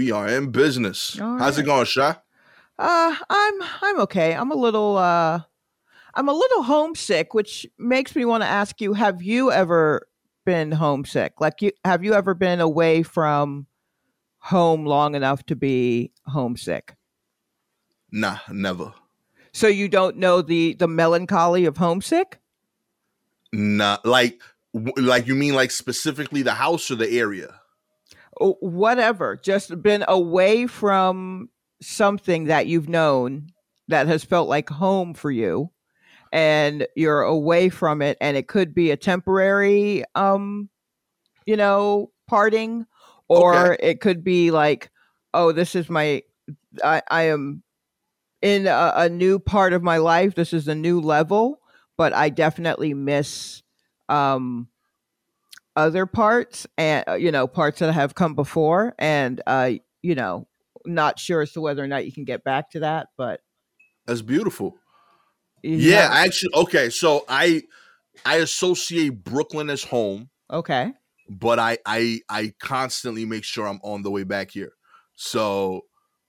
We are in business. All How's it going, Sha? Uh, I'm I'm okay. I'm a little uh, I'm a little homesick, which makes me want to ask you: Have you ever been homesick? Like, you have you ever been away from home long enough to be homesick? Nah, never. So you don't know the the melancholy of homesick? Nah, like, like you mean like specifically the house or the area? Whatever. Just been away from something that you've known that has felt like home for you and you're away from it and it could be a temporary um you know parting or it could be like oh this is my i, I am in a, a new part of my life this is a new level but i definitely miss um other parts and uh, you know parts that have come before and uh you know not sure as to whether or not you can get back to that but That's beautiful. Yeah, I actually okay. So I I associate Brooklyn as home, okay but I I I constantly make sure I'm on the way back here. So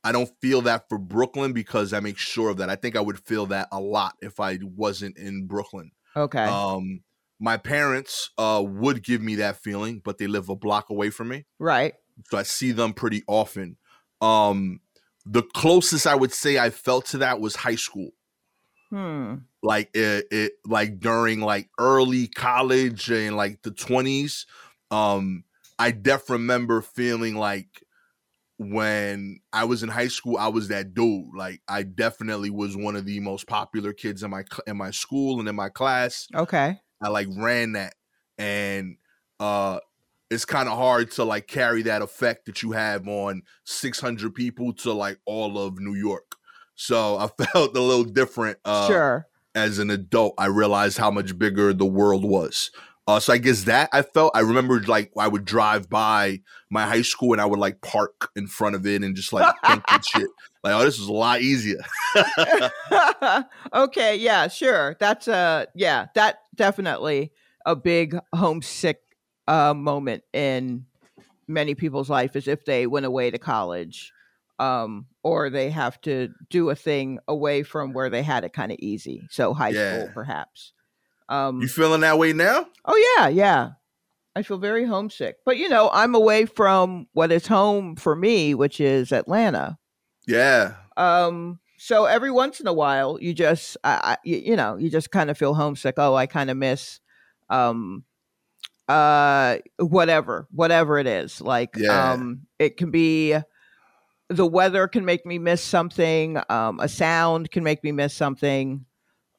I don't feel that for Brooklyn because I make sure of that. I think I would feel that a lot if I wasn't in Brooklyn. okay Um my parents uh would give me that feeling, but they live a block away from me. right. So I see them pretty often. Um the closest I would say I felt to that was high school. Hmm. Like it, it like during like early college and like the 20s um i def remember feeling like when i was in high school i was that dude. Like i definitely was one of the most popular kids in my in my school and in my class. Okay i like ran that and uh it's kind of hard to like carry that effect that you have on 600 people to like all of new york so i felt a little different uh sure as an adult, I realized how much bigger the world was. Uh, so I guess that I felt I remembered like I would drive by my high school and I would like park in front of it and just like think and shit. Like, oh, this is a lot easier. okay yeah sure that's uh yeah that definitely a big homesick uh moment in many people's life is if they went away to college um or they have to do a thing away from where they had it kind of easy so high Yeah. school perhaps um You feeling that way now? Oh yeah, yeah. I feel very homesick. But you know, I'm away from what is home for me, which is Atlanta. Yeah. Um so every once in a while you just I, I you, know, you just kind of feel homesick. Oh, I kind of miss um uh whatever, whatever it is. Like Yeah. um it can be the weather can make me miss something, um a sound can make me miss something.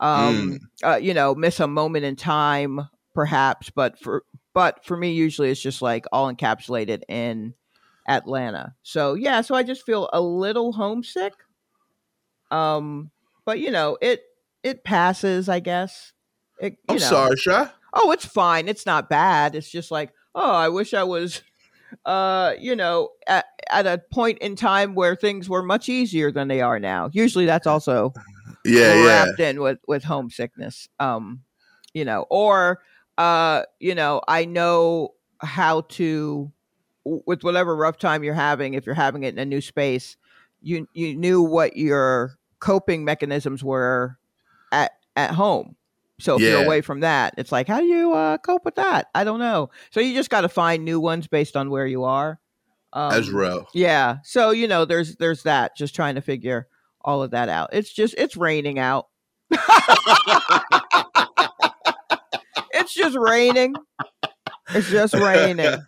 Um uh, you know, miss a moment in time perhaps, but for but for me usually it's just like all encapsulated in Atlanta. So yeah, so I just feel a little homesick. Um, but you know, it it passes, I guess. It, you I'm know. sorry, Sha. Oh, it's fine. It's not bad. It's just like, oh, I wish I was uh, you know, at, at a point in time where things were much easier than they are now. Usually that's also Yeah, yeah. wrapped in with with homesickness um you know or uh you know i know how to with whatever rough time you're having if you're having it in a new space you you knew what your coping mechanisms were at at home so if you're away from that it's like how do you uh cope with that i don't know so you just got to find new ones based on where you are um, As real. yeah. So, you know, there's there's that just trying to figure all of that out. It's just it's raining out. it's just raining. It's just raining.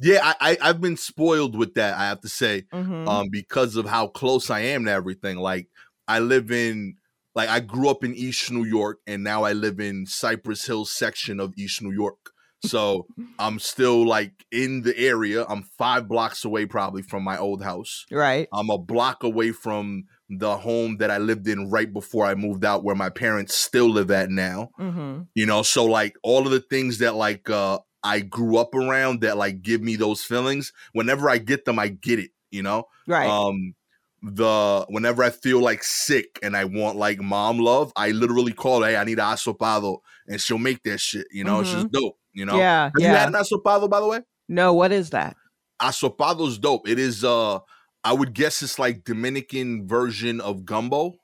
Yeah, I, I I've been spoiled with that, I have to say. Mhm. um because of how close I am to everything. Like I live in like I grew up in East New York and now I live in Cypress Hills section of East New York. So I'm still like in the area. I'm 5 blocks away probably from my old house. right. I'm a block away from the home that I lived in right before I moved out where my parents still live at now. Mm-hmm. You know, so like all of the things that like uh I grew up around that like give me those feelings, whenever I get them I get it, you know? Right. um the whenever I feel like sick and I want like mom love, I literally call hey, I need an asopado, and she'll make that shit. You know, it's just dope. You know, yeah. have you had an asopado by the way? no, what is that? Asopado's dope. It is uh I would guess it's like Dominican version of gumbo. So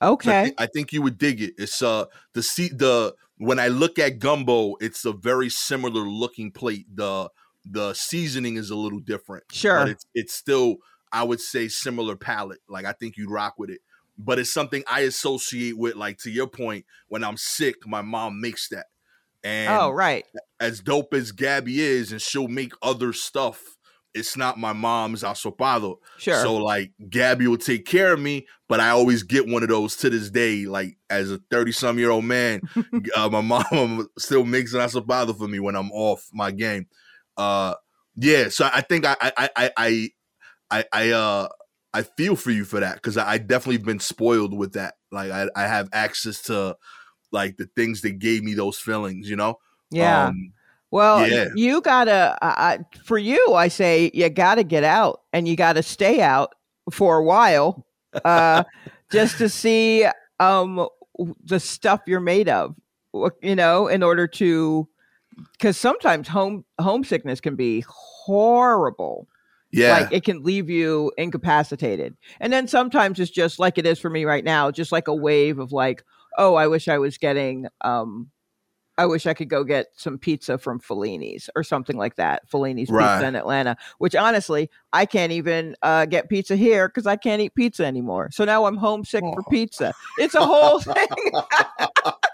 I, Okay. I think you would dig it. It's uh the see the when I look at gumbo, it's a very similar looking plate. The the seasoning is a little different, Sure. but it's it's still I would say similar palette. Like I think you'd rock with it. But it's something I associate with, like to your point, when I'm sick, my mom makes that. And oh, right. as dope as Gabby is, and she'll make other stuff, it's not my mom's asopado. Sure. So like Gabby will take care of me, but I always get one of those to this day. Like as a thirty some year old man, uh, my mom still makes an asopado for me when I'm off my game. Uh, yeah. So I think I I I I I, I uh I feel for you for that because I, I definitely been spoiled with that. Like I I have access to like the things that gave me those feelings. You know. yeah. Um, Well, Yeah. you gotta. Uh, I- for you, I say you gotta get out and you gotta stay out for a while, uh, just to see um the stuff you're made of. You know, in order to, because sometimes home homesickness can be horrible. Yeah. Like it can leave you incapacitated, and then sometimes it's just like it is for me right now, just like a wave of like, oh, I wish I was getting um I wish I could go get some pizza from Fellini's or something like that. Fellini's Right. Pizza in Atlanta, which honestly, I can't even uh, get pizza here because I can't eat pizza anymore. So now I'm homesick for Oh. pizza. It's a whole thing.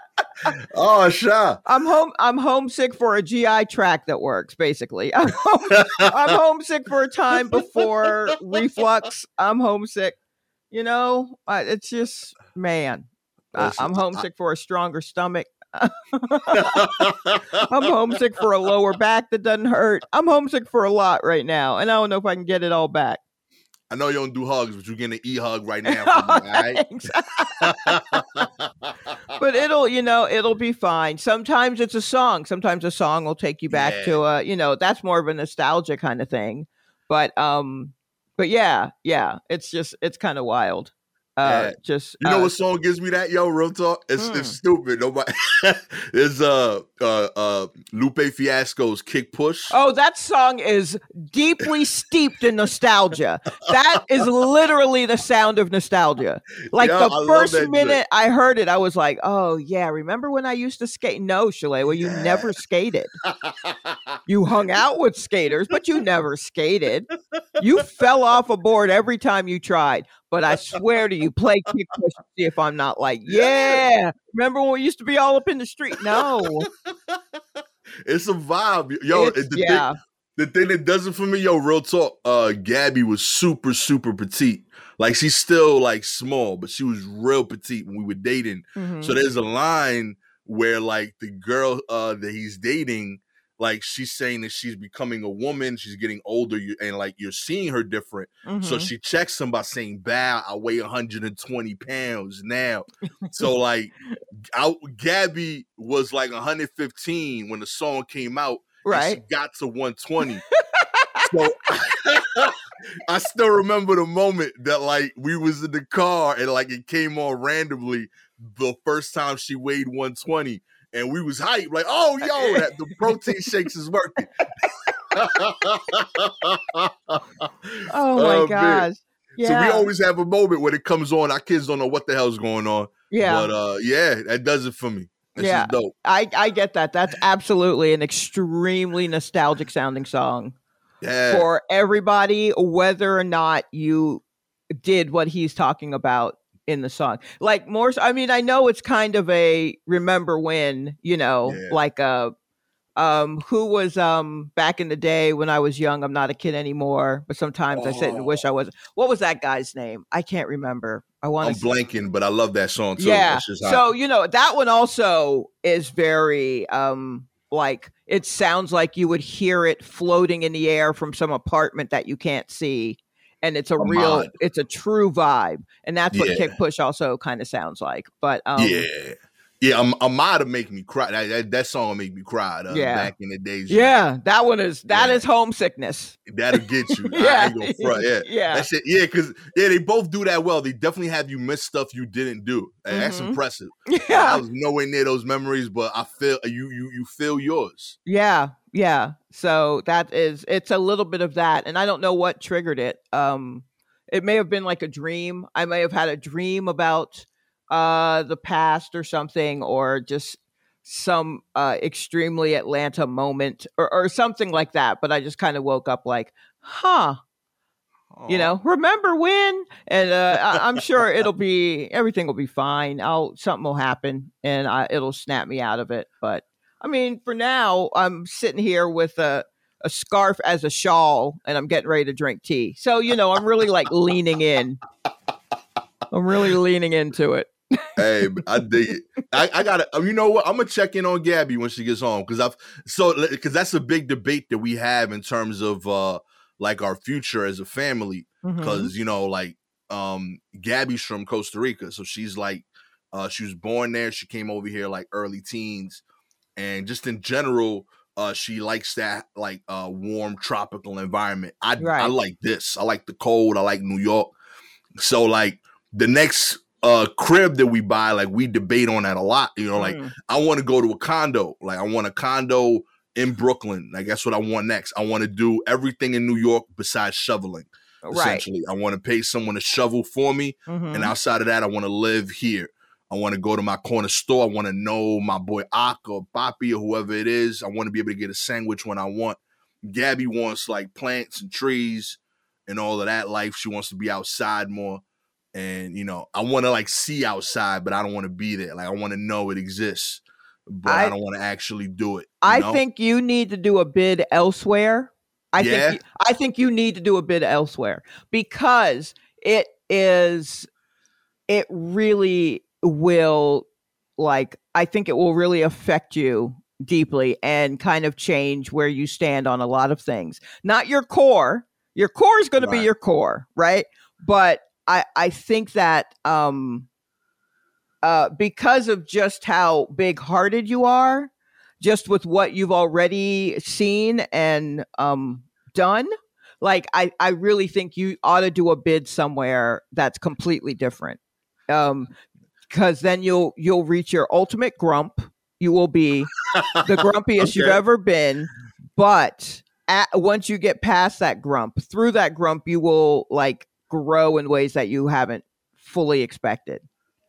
oh, sure. I'm home. I'm homesick for a GI tract that works. Basically, I'm, home, I'm homesick for a time before reflux. I'm homesick. You know, I, it's just man. I, I'm homesick for a stronger stomach. I'm homesick for a lower back that doesn't hurt. I'm homesick for a lot right now, and I don't know if I can get it all back. I know you don't do hugs, but you're getting an e hug right now. Me, all right? But it'll, you know, it'll be fine. Sometimes it's a song. Sometimes a song will take you back Yeah. to a, you know, that's more of a nostalgia kind of thing. But um, but yeah, yeah, it's just it's kind of wild. Uh, Yeah. just You know uh, what song gives me that, yo? Real talk. It's Hmm. it's stupid. Nobody. it's uh uh uh Lupe Fiasco's "Kick Push." Oh, that song is deeply steeped in nostalgia. That is literally the sound of nostalgia. Like Yeah, the I first minute I heard it, I was like, "Oh yeah, remember when I used to skate?" No, Shalewa, you never skated. You hung out with skaters, but you never skated. You fell off a board every time you tried. But I swear to you, play kick push and see if I'm not like, Yeah. Remember when we used to be all up in the street? No, it's a vibe, yo. The yeah, thing, the thing that does it for me, yo, real talk. Uh, Gabby was super super petite. Like she's still like small, but she was real petite when we were dating. Mhm. So there's a line where like the girl uh that he's dating, like she's saying that she's becoming a woman, she's getting older, you- and like you're seeing her different. So Mhm. she checks him by saying, "Bow, I weigh 120 pounds now." so like, I, Gabby was like 115 when the song came out. right. she got to 120. so I still remember the moment that like we was in the car and like it came on randomly the first time she weighed 120 and we was hyped like oh yo that the protein shakes is working Oh my man. gosh. Yeah. so we always have a moment when it comes on our kids don't know what the hell's going on yeah. but uh yeah that does it for me This Yeah. I, I get that. That's absolutely an extremely nostalgic sounding song yeah for everybody, whether or not you did what he's talking about in the song. Like more, I mean, I know it's kind of a remember when, you know, Yeah. like a um who was um back in the day when I was young. I'm not a kid anymore, but sometimes I sit and wish I was. What was that guy's name? I can't remember. I want I'm blanking but I love that song too yeah. So, you know, that one also is very um like it sounds like you would hear it floating in the air from some apartment that you can't see. And it's a Come real on. it's a true vibe. And that's what Yeah. kick push also kind of sounds like. But um yeah, yeah. Um, Ahmad make me cry. That, that, that song make me cry. Uh, Yeah. back in the days. yeah, that one is that Yeah. is homesickness. that'll get you. Yeah. ain't gonna front. Yeah, Yeah. that shit. Yeah, because yeah, they both do that well. They definitely have you miss stuff you didn't do. And That's impressive. I was nowhere near those memories, but I feel you. You you feel yours. Yeah, yeah. So that is it's a little bit of that, and I don't know what triggered it. Um, it may have been like a dream. I may have had a dream about uh the past or something, or just some uh extremely Atlanta moment or, or something like that. But I just kind of woke up like, huh. You know, remember when? And uh, I, I'm sure it'll be everything will be fine. I'll something will happen and I, it'll snap me out of it. But I mean, for now, I'm sitting here with a a scarf as a shawl and I'm getting ready to drink tea. So, you know, I'm really like leaning in. I'm really leaning into it. hey, I dig it. I, I gotta. uh, You know what? I'm gonna check in on Gabby when she gets home because I've so because that's a big debate that we have in terms of uh like our future as a family. Because you know, like um Gabby's from Costa Rica, so she's like uh she was born there. She came over here like early teens, and just in general, uh she likes that like uh warm tropical environment. I I like this. I like the cold. I like New York. So like the next uh crib that we buy, like we debate on that a lot. You know, like Mm. I want to go to a condo. Like I want a condo in Brooklyn. Like that's what I want next. I want to do everything in New York besides shoveling. right. Essentially, I want to pay someone to shovel for me, Mhm. and outside of that, I want to live here. I want to go to my corner store. I want to know my boy Ak or Papi or whoever it is. I want to be able to get a sandwich when I want. Gabby wants like plants and trees and all of that life. She wants to be outside more. And you know, I want to like see outside, but I don't want to be there. Like I want to know it exists, but I, I- don't want to actually do it. I know? think you need to do a bid elsewhere. I Yeah? think you, I think you need to do a bid elsewhere because it is it really will like I think it will really affect you deeply and kind of change where you stand on a lot of things. Not your core. Your core is going to be your core, right? But I I think that um uh because of just how big-hearted you are, just with what you've already seen and um done like i i really think you ought to do a bid somewhere that's completely different um because then you'll you'll reach your ultimate grump you will be the grumpiest you've ever been but at, once you get past that grump through that grump you will like grow in ways that you haven't fully expected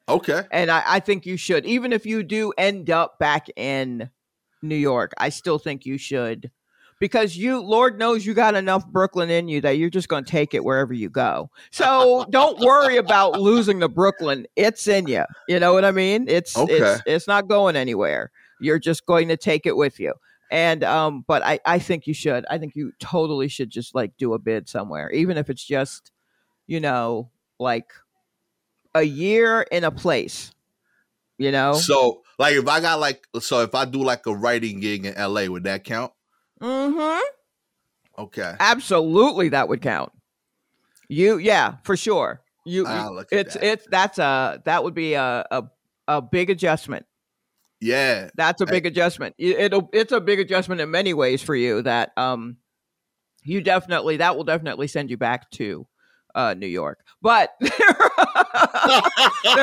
Okay. and I, I think you should. Even if you do end up back in New York, I still think you should. Because you, Lord knows you got enough Brooklyn in you that you're just going to take it wherever you go. So don't worry about losing the Brooklyn. It's in you. You know what I mean? It's Okay. it's it's not going anywhere. You're just going to take it with you. And um, but I I think you should. I think you totally should just like do a bid somewhere, even if it's just, you know, like a year in a place. You know. So, like, if I got like, so if I do like a writing gig in LA, would that count? Mm-hmm. Okay. Absolutely, that would count. You, yeah, for sure. You, Ah, you- it's that. it's that's a that would be a a, a big adjustment. Yeah. That's a big adjustment. It- It'll it's a big adjustment in many ways for you. That um, you definitely that will definitely send you back to uh New York. But there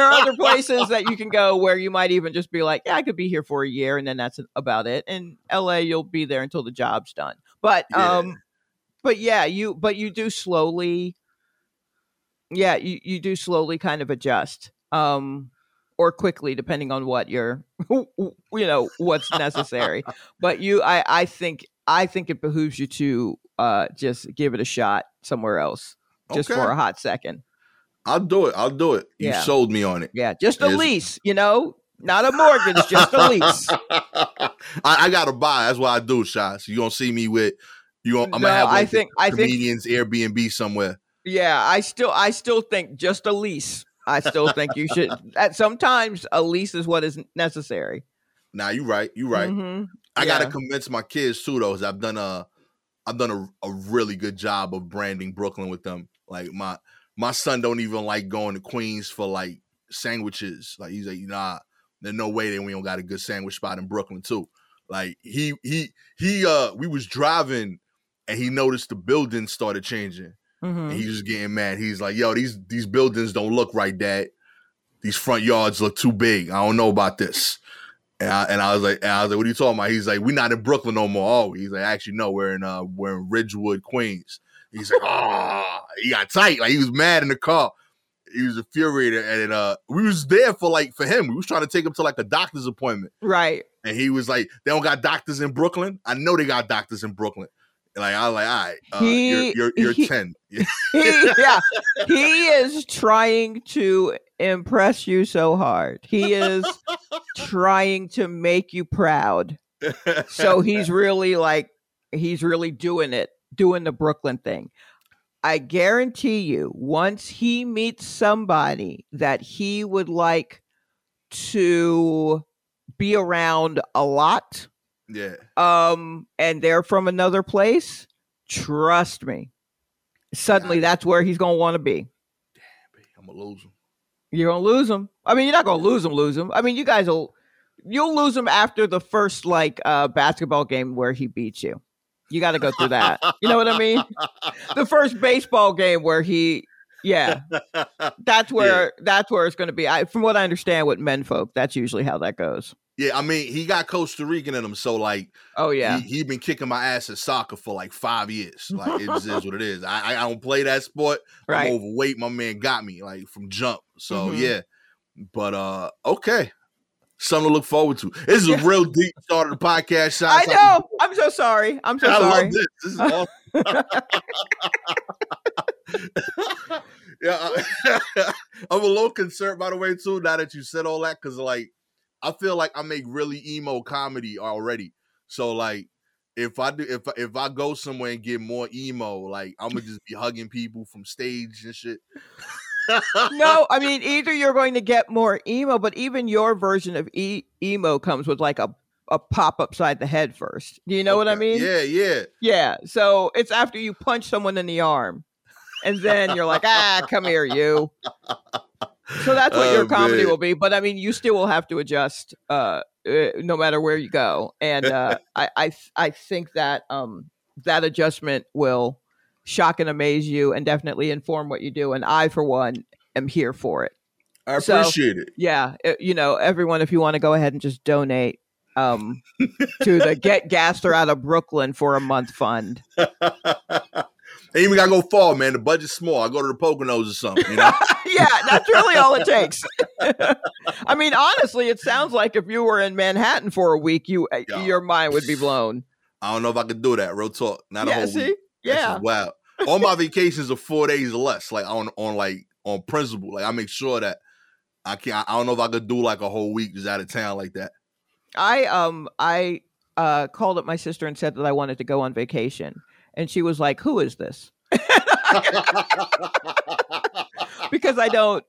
are other places that you can go where you might even just be like, yeah, I could be here for a year and then that's about it. In LA, you'll be there until the job's done. But Yeah. um, but yeah, you but you do slowly. Yeah, you you do slowly kind of adjust. Um, or quickly depending on what you're you know what's necessary but you i i think i think it behooves you to uh just give it a shot somewhere else just Okay. for a hot second I'll do it. I'll do it. You Yeah. sold me on it. yeah just a Yes. lease you know not a mortgage just a lease I, I gotta buy. That's what I do, shots. You gonna see me with you. Gonna, I'm No, gonna have I think- I think- comedians Airbnb somewhere. yeah i still i still think just a lease i still think you should at sometimes a lease is what is necessary Nah, you right. You right. Mhm. I gotta convince my kids too, though. I've done a, I've done a, a really good job of branding Brooklyn with them. Like my my son don't even like going to Queens for like sandwiches. Like he's like, nah, there's no way that we don't got a good sandwich spot in Brooklyn too. Like he he he uh we was driving and he noticed the buildings started changing. Mhm. And he was getting mad. He's like, yo, these these buildings don't look right, Dad. These front yards look too big. I don't know about this. And I, and I was like, I was like, what are you talking about? He's like, we're not in Brooklyn no more, we? He's like, actually, no, we're in uh we're in Ridgewood, Queens. He's like, oh, he got tight. Like he was mad in the car. He was infuriated, and uh, we was there for like for him. We was trying to take him to like a doctor's appointment, right? And he was like, "They don't got doctors in Brooklyn. I know they got doctors in Brooklyn." Like I was like, all right, uh, he, you're you're, you're he, ten. he, yeah, he is trying to impress you so hard. He is trying to make you proud. So he's really like he's really doing it, doing the Brooklyn thing. I guarantee you, once he meets somebody that he would like to be around a lot, yeah. Um, and they're from another place. Trust me. Suddenly, that's where he's gonna want to be. Damn, I'm gonna lose him. You're gonna lose him. I mean, you're not gonna lose him. Lose him. I mean, you guys will. You'll lose him after the first like uh basketball game where he beats you. You got to go through that. You know what I mean? The first baseball game where he yeah that's where yeah. that's where it's going to be I, from what i understand with men folk that's usually how that goes yeah, I mean, he got Costa Rican in him, so like, oh yeah, he, he been kicking my ass at soccer for like five years. Like, it just is what it is. I, I don't play that sport. Right. I'm overweight. My man got me like from jump. So mm-hmm. yeah, but uh, okay, something to look forward to. This is a real deep start of the podcast. I know. I'm so sorry. I'm so I sorry. Love this. This is awesome. yeah, I, I'm a little concerned by the way too. Now that you said all that, because like I feel like I make really emo comedy already. So like if I do if if I go somewhere and get more emo, like I'm gonna just be hugging people from stage and shit. No, I mean either you're going to get more emo, but even your version of e- emo comes with like a a pop upside the head first. Do you know okay. what I mean? Yeah, yeah. Yeah. So it's after you punch someone in the arm. And then you're like, ah, come here, you. So that's what oh, your comedy man. will be. But I mean, you still will have to adjust, uh, uh no matter where you go. And uh, I, I, I think that um, that adjustment will shock and amaze you, and definitely inform what you do. And I, for one, am here for it. I appreciate so, it. Yeah, it, you know, everyone, if you want to go ahead and just donate um, to the Get Gastor Out of Brooklyn for a month fund. Ain't even gotta go far, man. The budget's small. I go to the Poconos or something, you know? yeah, that's really all it takes. I mean, honestly, it sounds like if you were in Manhattan for a week, you uh, Yo, your mind would be blown. I don't know if I could do that. Real talk. Not yeah, a whole see? week. Yeah. Wow. All my vacations are four days or less, like on on like on principle. Like I make sure that I can't I don't know if I could do like a whole week just out of town like that. I um I uh called up my sister and said that I wanted to go on vacation and she was like, "Who is this?" because I don't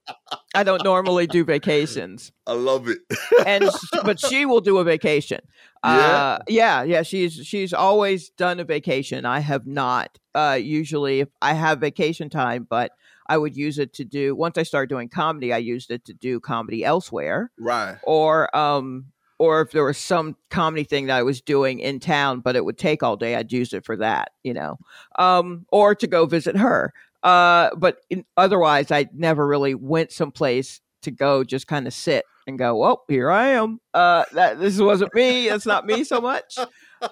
I don't normally do vacations. I love it. and but she will do a vacation. Yeah. Uh, yeah, yeah, she's she's always done a vacation. I have not. Uh, usually if I have vacation time, but I would use it to do once I started doing comedy, I used it to do comedy elsewhere. Right. Or um or if there was some comedy thing that I was doing in town, but it would take all day, I'd use it for that, you know, um, or to go visit her. Uh, but in, otherwise, I never really went someplace to go just kind of sit and go, well, here I am. Uh, that this wasn't me. That's not me so much.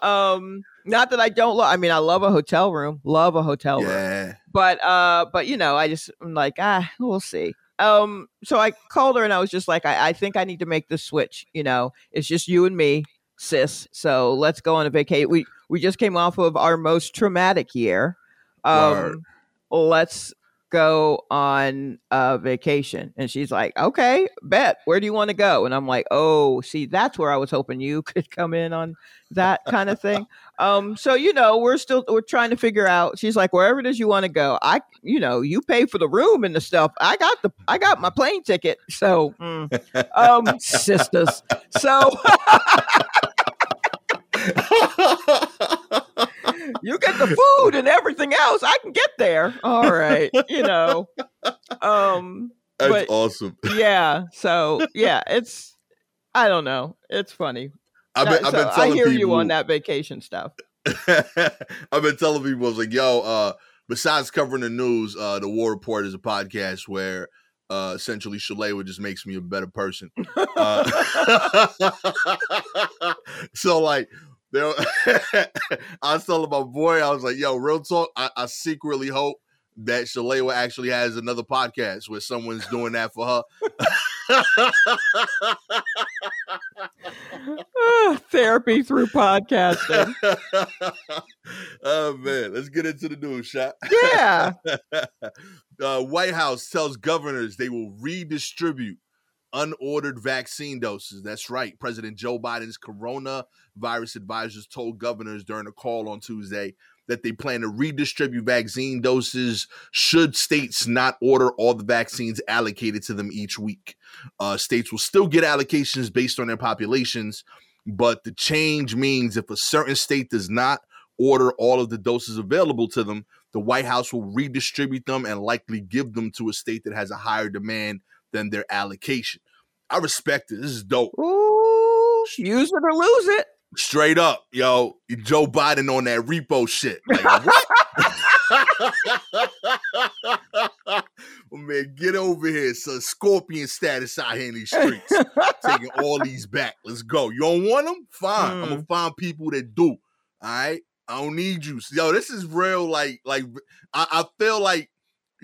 Um, not that I don't love. I mean, I love a hotel room. Love a hotel yeah. room. But uh, but you know, I just I'm like, ah, we'll see um so i called her and i was just like I, I think i need to make the switch you know it's just you and me sis so let's go on a vacation we we just came off of our most traumatic year um Word. let's go on a vacation and she's like okay bet where do you want to go and i'm like oh see that's where i was hoping you could come in on that kind of thing um, so you know, we're still we're trying to figure out. She's like, wherever it is you want to go, I, you know, you pay for the room and the stuff. I got the I got my plane ticket. So, mm, um, sisters. So. you get the food and everything else. I can get there. All right, you know. Um, That's but, awesome. Yeah. So yeah, it's I don't know. It's funny. I've been, I've been telling I hear people, you on that vacation stuff. I've been telling people, I was like, yo, uh, besides covering the news, uh, the War Report is a podcast where uh, essentially Shalewa just makes me a better person. Uh, so like There, I was telling my boy, I was like, "Yo, real talk. I, I secretly hope that Shalewa actually has another podcast where someone's doing that for her." Therapy through podcasting. oh man, let's get into the news shot. Yeah. uh, White House tells governors they will redistribute unordered vaccine doses. That's right. President Joe Biden's coronavirus advisors told governors during a call on Tuesday that they plan to redistribute vaccine doses should states not order all the vaccines allocated to them each week. Uh, states will still get allocations based on their populations, but the change means if a certain state does not order all of the doses available to them, the White House will redistribute them and likely give them to a state that has a higher demand than their allocation. I respect it. This is dope. Ooh, use it or lose it. Straight up, yo, Joe Biden on that repo shit. Like, what? man, get over here. So scorpion status out here in these streets. Taking all these back. Let's go. You don't want them? Fine. Mm. I'm gonna find people that do. All right. I don't need you. Yo, this is real. Like, like I, I feel like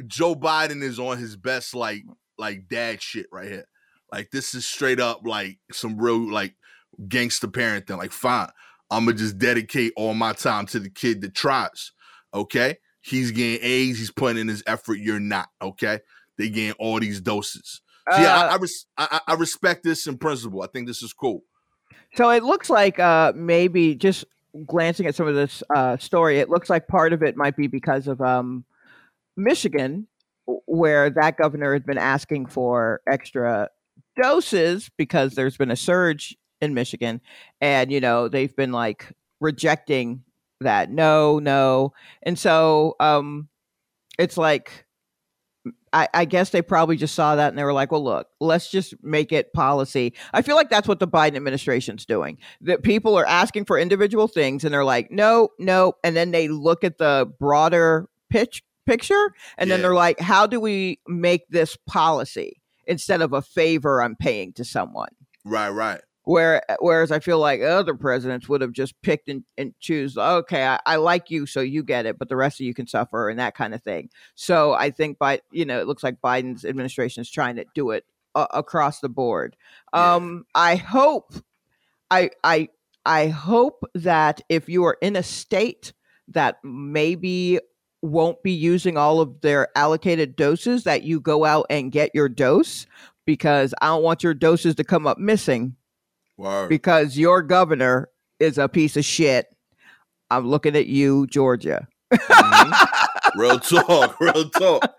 Joe Biden is on his best, like, like dad shit right here. Like, this is straight up like some real like gangster parenting. Like, fine, I'm gonna just dedicate all my time to the kid that tries. Okay, he's getting A's, he's putting in his effort. You're not. Okay, they getting all these doses. So, yeah, I, uh I, res- I, I respect this in principle. I think this is cool. So it looks like uh, maybe just glancing at some of this uh, story, it looks like part of it might be because of um, Michigan, where that governor had been asking for extra doses because there's been a surge in Michigan, and you know they've been like rejecting that. No, no, and so um, it's like I, I, guess they probably just saw that and they were like, well, look, let's just make it policy. I feel like that's what the Biden administration's doing. That people are asking for individual things and they're like, no, no. And then they look at the broader pitch picture and yeah. then they're like, how do we make this policy instead of a favor I'm paying to someone? Right, right. Where, whereas I feel like other presidents would have just picked and, and choose, okay, I, I, like you, so you get it, but the rest of you can suffer and that kind of thing. So I think by you know, it looks like Biden's administration is trying to do it uh, across the board. Yeah. Um, I hope, I I I hope that if you are in a state that maybe won't be using all of their allocated doses, that you go out and get your dose because I don't want your doses to come up missing Word. because your governor is a piece of shit. I'm looking at you, Georgia. mm-hmm. Real talk, real talk.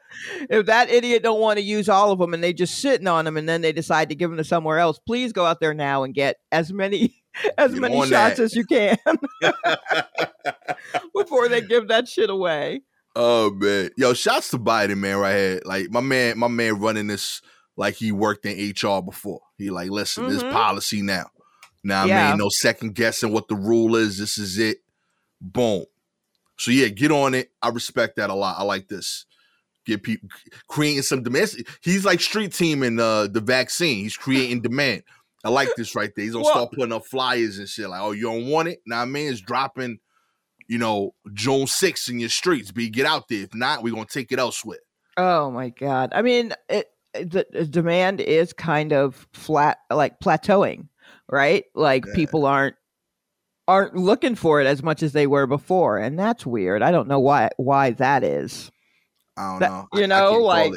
if that idiot don't want to use all of them and they just sitting on them and then they decide to give them to somewhere else, please go out there now and get as many as get many shots that. as you can before they give that shit away. Oh man, yo, shouts to Biden, man, right here. Like my man, my man running this like he worked in HR before. He like, listen, mm-hmm. this policy now. Now yeah. I mean, no second guessing what the rule is. This is it. Boom. So yeah, get on it. I respect that a lot. I like this. Get people creating some demand. He's like street teaming uh, the vaccine. He's creating demand. I like this right there. He's gonna well, start putting up flyers and shit. Like, oh, you don't want it? Now, man, it's dropping. You know, June 6th in your streets. Be get out there. If not, we're gonna take it elsewhere. Oh my god. I mean, it the, the demand is kind of flat, like plateauing, right? Like yeah. people aren't aren't looking for it as much as they were before, and that's weird. I don't know why why that is. I don't that, know. You know, like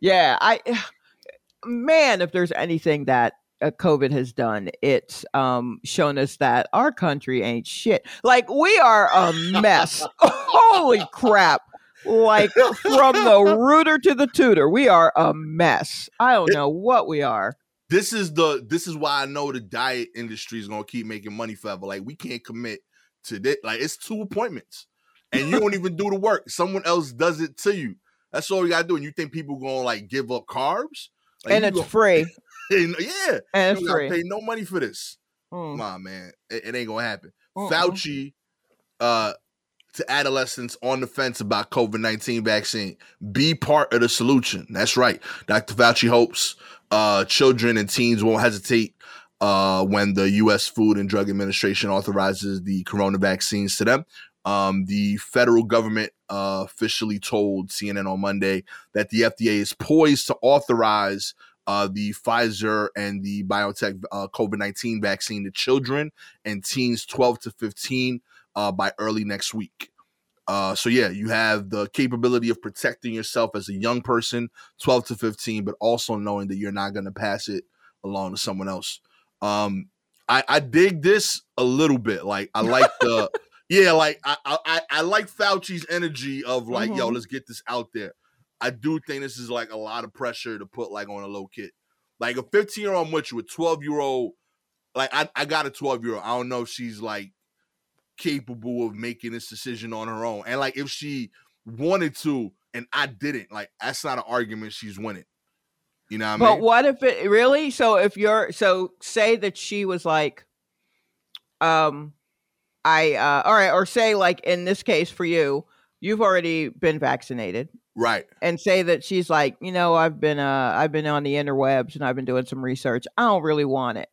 yeah, I man, if there's anything that COVID has done, it's um, shown us that our country ain't shit. Like we are a mess. Holy crap! like from the rooter to the tutor. We are a mess. I don't know what we are. This is the this is why I know the diet industry is gonna keep making money forever. Like we can't commit to this. Like it's two appointments, and you don't even do the work. Someone else does it to you. That's all you gotta do. And you think people gonna like give up carbs? Like, and it's free. yeah, and it's free. Pay no money for this. Hmm. Come on, man. It, it ain't gonna happen. Fauci uh to adolescents on the fence about COVID 19 vaccine. Be part of the solution. That's right. Dr. Fauci hopes uh, children and teens won't hesitate uh, when the U.S. Food and Drug Administration authorizes the corona vaccines to them. Um, the federal government uh, officially told CNN on Monday that the FDA is poised to authorize uh, the Pfizer and the BioNTech uh, COVID 19 vaccine to children and teens 12 to 15 uh, by early next week. Uh, so, yeah, you have the capability of protecting yourself as a young person, 12 to 15, but also knowing that you're not going to pass it along to someone else. Um, I, I dig this a little bit. Like, I like the. yeah, like I, I I like Fauci's energy of like, mm-hmm. yo, let's get this out there. I do think this is like a lot of pressure to put like on a low kid. Like a 15 year old, I'm with you. A 12 year old, like I, I got a 12 year old. I don't know if she's like capable of making this decision on her own. And like if she wanted to and I didn't, like that's not an argument she's winning. You know what but I mean? But what if it really so if you're so say that she was like um I uh all right, or say like in this case for you, you've already been vaccinated. Right. And say that she's like, you know, I've been uh I've been on the interwebs and I've been doing some research. I don't really want it.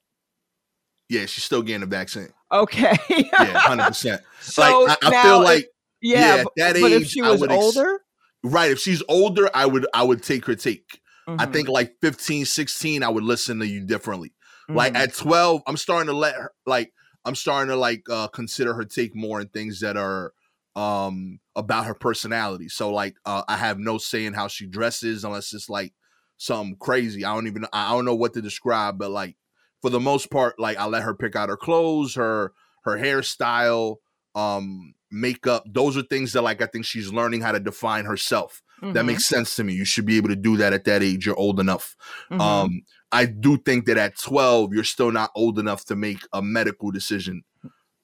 Yeah, she's still getting the vaccine. Okay. yeah, hundred percent. So like, I, I feel like yeah, yeah, at that age, but if she was older, ex- right? If she's older, I would I would take critique. Mm-hmm. I think like 15, 16, I would listen to you differently. Mm-hmm. Like at 12, I'm starting to let her like I'm starting to like uh consider her take more in things that are um about her personality. So like uh I have no say in how she dresses unless it's like something crazy. I don't even I don't know what to describe, but like for the most part, like I let her pick out her clothes, her her hairstyle, um, makeup. Those are things that like I think she's learning how to define herself. Mm-hmm. That makes sense to me. You should be able to do that at that age. You're old enough. Mm-hmm. Um, I do think that at 12, you're still not old enough to make a medical decision.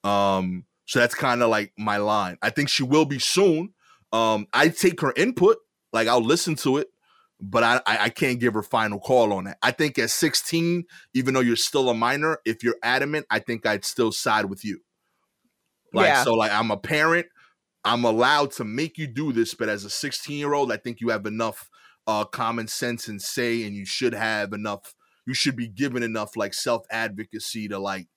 Um, so that's kind of like my line. I think she will be soon. Um, I take her input, like I'll listen to it, but I, I can't give her final call on that. I think at 16, even though you're still a minor, if you're adamant, I think I'd still side with you. Like yeah. so, like I'm a parent, I'm allowed to make you do this, but as a 16 year old, I think you have enough uh, common sense and say, and you should have enough you should be given enough like self advocacy to like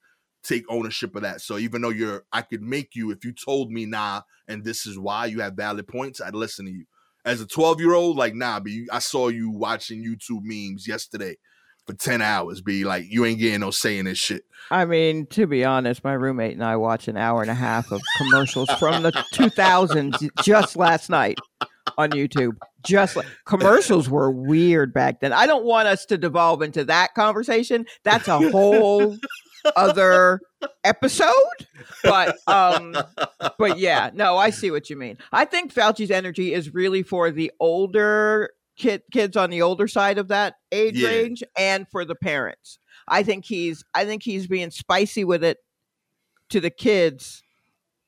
take ownership of that. So even though you're, I could make you if you told me nah, and this is why you have valid points, I'd listen to you. As a 12 year old, like nah, you, I saw you watching YouTube memes yesterday for 10 hours. Be like, you ain't getting no saying this shit. I mean, to be honest, my roommate and I watched an hour and a half of commercials from the 2000s just last night on YouTube. Just like commercials were weird back then. I don't want us to devolve into that conversation. That's a whole other episode. But um but yeah, no, I see what you mean. I think Fauci's energy is really for the older kid kids on the older side of that age yeah. range and for the parents. I think he's I think he's being spicy with it to the kids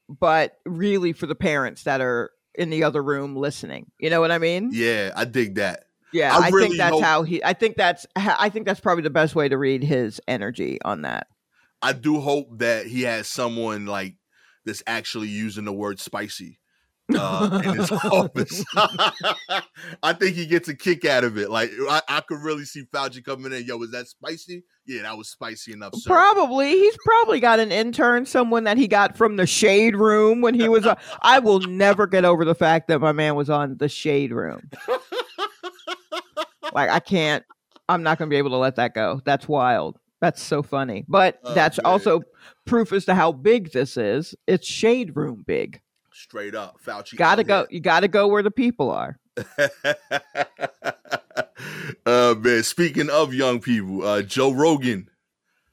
but really for the parents that are in the other room listening. You know what I mean? Yeah, I dig that. Yeah, I, I really think that's hope, how he. I think that's. I think that's probably the best way to read his energy on that. I do hope that he has someone like that's actually using the word spicy uh, in his office. I think he gets a kick out of it. Like I, I, could really see Fauci coming in. Yo, was that spicy? Yeah, that was spicy enough. Sir. Probably. He's probably got an intern, someone that he got from the shade room when he was. Uh, I will never get over the fact that my man was on the shade room. like I can't. I'm not going to be able to let that go. That's wild. That's so funny. But oh, that's also proof as to how big this is. It's shade room big. Straight up, Fauci. Gotta go. You gotta go where the people are. uh man, speaking of young people, uh Joe Rogan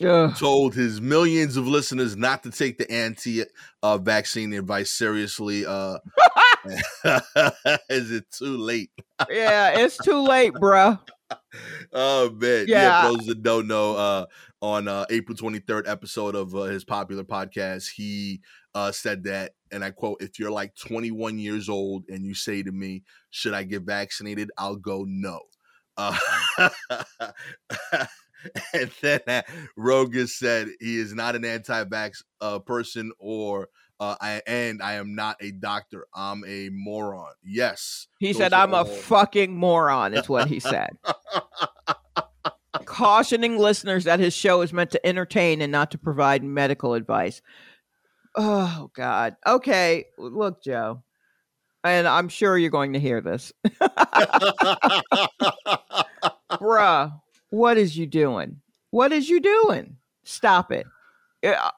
Ugh. told his millions of listeners not to take the anti uh, vaccine advice seriously. Uh is it too late? yeah, it's too late, bruh. Oh man, yeah. yeah. For those that don't know, uh, on uh, April 23rd episode of uh, his popular podcast, he uh, said that, and I quote, if you're like 21 years old and you say to me, should I get vaccinated? I'll go, no. Uh, and then uh, Rogan said he is not an anti-vax uh, person or uh, I, and I am not a doctor. I'm a moron. Yes. He said I'm all... a fucking moron is what he said. cautioning listeners that his show is meant to entertain and not to provide medical advice. Oh God. Okay, look, Joe, and I'm sure you're going to hear this, bruh. What is you doing? What is you doing? Stop it.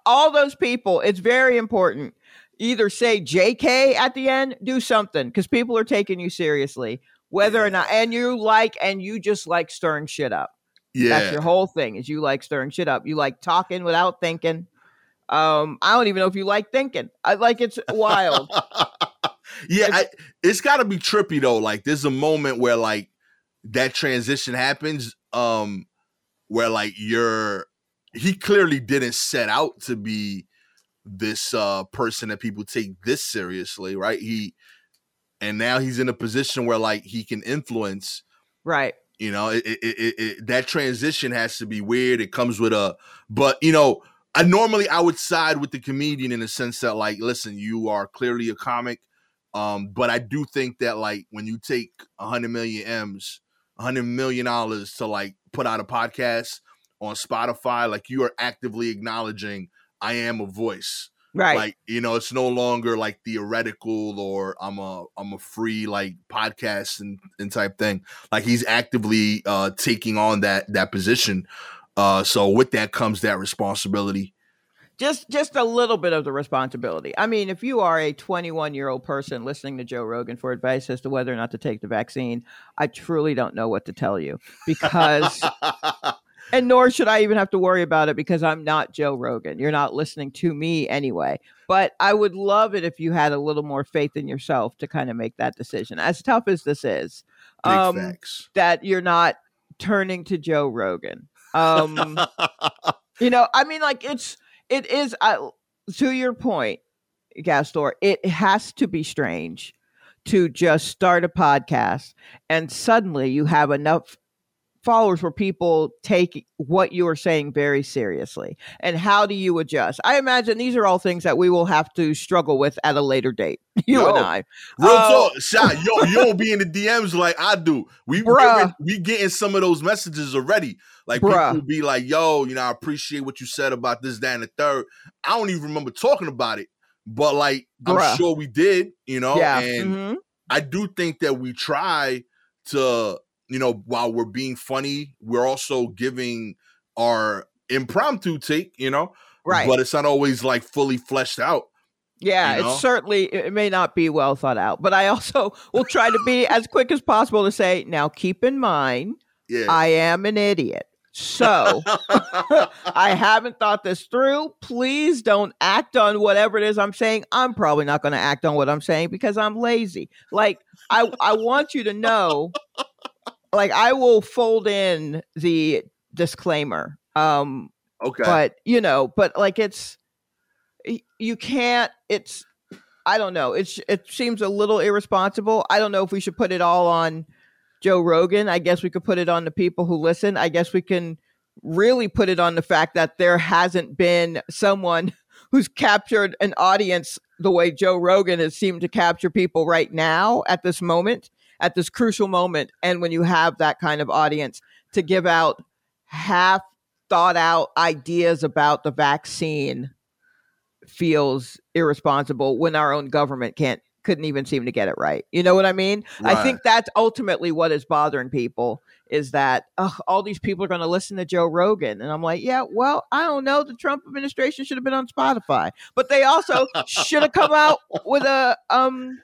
All those people. It's very important either say JK at the end, do something because people are taking you seriously, whether yeah. or not, and you like, and you just like stirring shit up. Yeah. That's your whole thing is you like stirring shit up. You like talking without thinking. Um, I don't even know if you like thinking. I like it's wild. yeah, it's, I, it's got to be trippy though. Like there's a moment where like that transition happens, um, where like you're he clearly didn't set out to be this uh person that people take this seriously, right? He and now he's in a position where like he can influence right you know it, it, it, it, that transition has to be weird it comes with a but you know i normally i would side with the comedian in the sense that like listen you are clearly a comic um but i do think that like when you take 100 million m's 100 million dollars to like put out a podcast on spotify like you are actively acknowledging I am a voice. Right. Like, you know, it's no longer like theoretical or I'm a I'm a free like podcast and, and type thing. Like he's actively uh taking on that that position. Uh so with that comes that responsibility. Just just a little bit of the responsibility. I mean, if you are a 21 year old person listening to Joe Rogan for advice as to whether or not to take the vaccine, I truly don't know what to tell you because and nor should I even have to worry about it because I'm not Joe Rogan. You're not listening to me anyway. But I would love it if you had a little more faith in yourself to kind of make that decision. As tough as this is, um, that you're not turning to Joe Rogan. Um, you know, I mean, like it's it is. Uh, to your point, Gastor, it has to be strange to just start a podcast and suddenly you have enough followers where people take what you are saying very seriously and how do you adjust i imagine these are all things that we will have to struggle with at a later date you yo, and i real uh, talk shot yo you don't be in the dms like i do we bruh. we getting some of those messages already like bruh. people be like yo you know i appreciate what you said about this that and the third i don't even remember talking about it but like bruh. i'm sure we did you know yeah. and mm-hmm. i do think that we try to you know, while we're being funny, we're also giving our impromptu take, you know, right? But it's not always like fully fleshed out. Yeah, you know? it's certainly it may not be well thought out, but I also will try to be as quick as possible to say, now keep in mind, yeah. I am an idiot. So I haven't thought this through. Please don't act on whatever it is I'm saying. I'm probably not going to act on what I'm saying because I'm lazy. Like I I want you to know like I will fold in the disclaimer. Um okay. But you know, but like it's you can't it's I don't know. It's it seems a little irresponsible. I don't know if we should put it all on Joe Rogan. I guess we could put it on the people who listen. I guess we can really put it on the fact that there hasn't been someone who's captured an audience the way Joe Rogan has seemed to capture people right now at this moment at this crucial moment. And when you have that kind of audience to give out half thought out ideas about the vaccine feels irresponsible when our own government can't couldn't even seem to get it right. You know what I mean? Right. I think that's ultimately what is bothering people is that all these people are going to listen to Joe Rogan. And I'm like, yeah, well, I don't know. The Trump administration should have been on Spotify, but they also should have come out with a um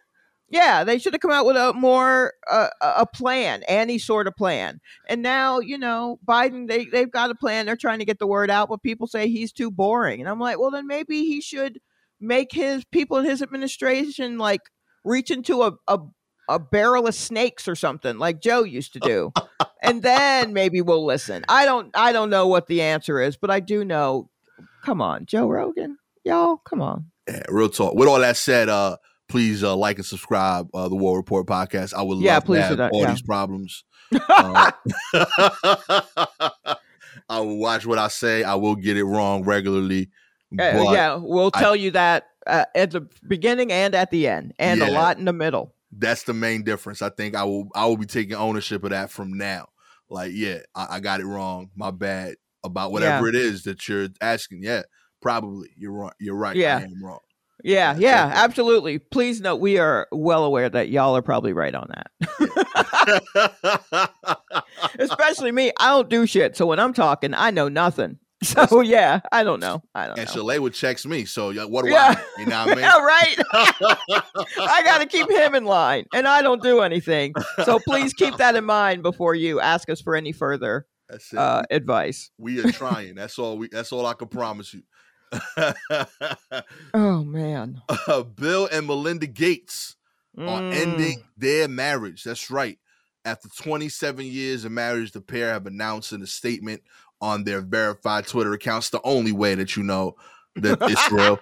yeah, they should have come out with a more uh, a plan, any sort of plan. And now, you know, Biden they they've got a plan. They're trying to get the word out, but people say he's too boring. And I'm like, well, then maybe he should make his people in his administration like reach into a a, a barrel of snakes or something like Joe used to do. and then maybe we'll listen. I don't I don't know what the answer is, but I do know come on, Joe Rogan. Y'all, come on. Yeah, real talk. With all that said, uh please uh, like and subscribe uh, the War Report podcast. I would yeah, love please to have that, all yeah. these problems. uh, I will watch what I say. I will get it wrong regularly. Uh, yeah, we'll tell I, you that uh, at the beginning and at the end, and yeah, a lot in the middle. That's the main difference. I think I will. I will be taking ownership of that from now. like, yeah, I, I got it wrong. My bad about whatever Yeah. it is that you're asking. Yeah, probably you're wrong. You're right. Yeah. I am wrong. Yeah, Yeah, absolutely. Please note we are well aware that y'all are probably right on that. Especially me. I don't do shit. So when I'm talking, I know nothing. So yeah, I don't know. I don't and know. Would checks me. So what do Yeah. I? You know what I mean? Yeah, right. I got to keep him in line, and I don't do anything. So please keep that in mind before you ask us for any further uh, advice. we are trying. That's all. We. That's all I can promise you. Oh man, Uh, Bill and Melinda Gates are Mm. ending their marriage. That's right. After 27 years of marriage, the pair have announced in a statement on their verified Twitter accounts the only way that you know that it's real.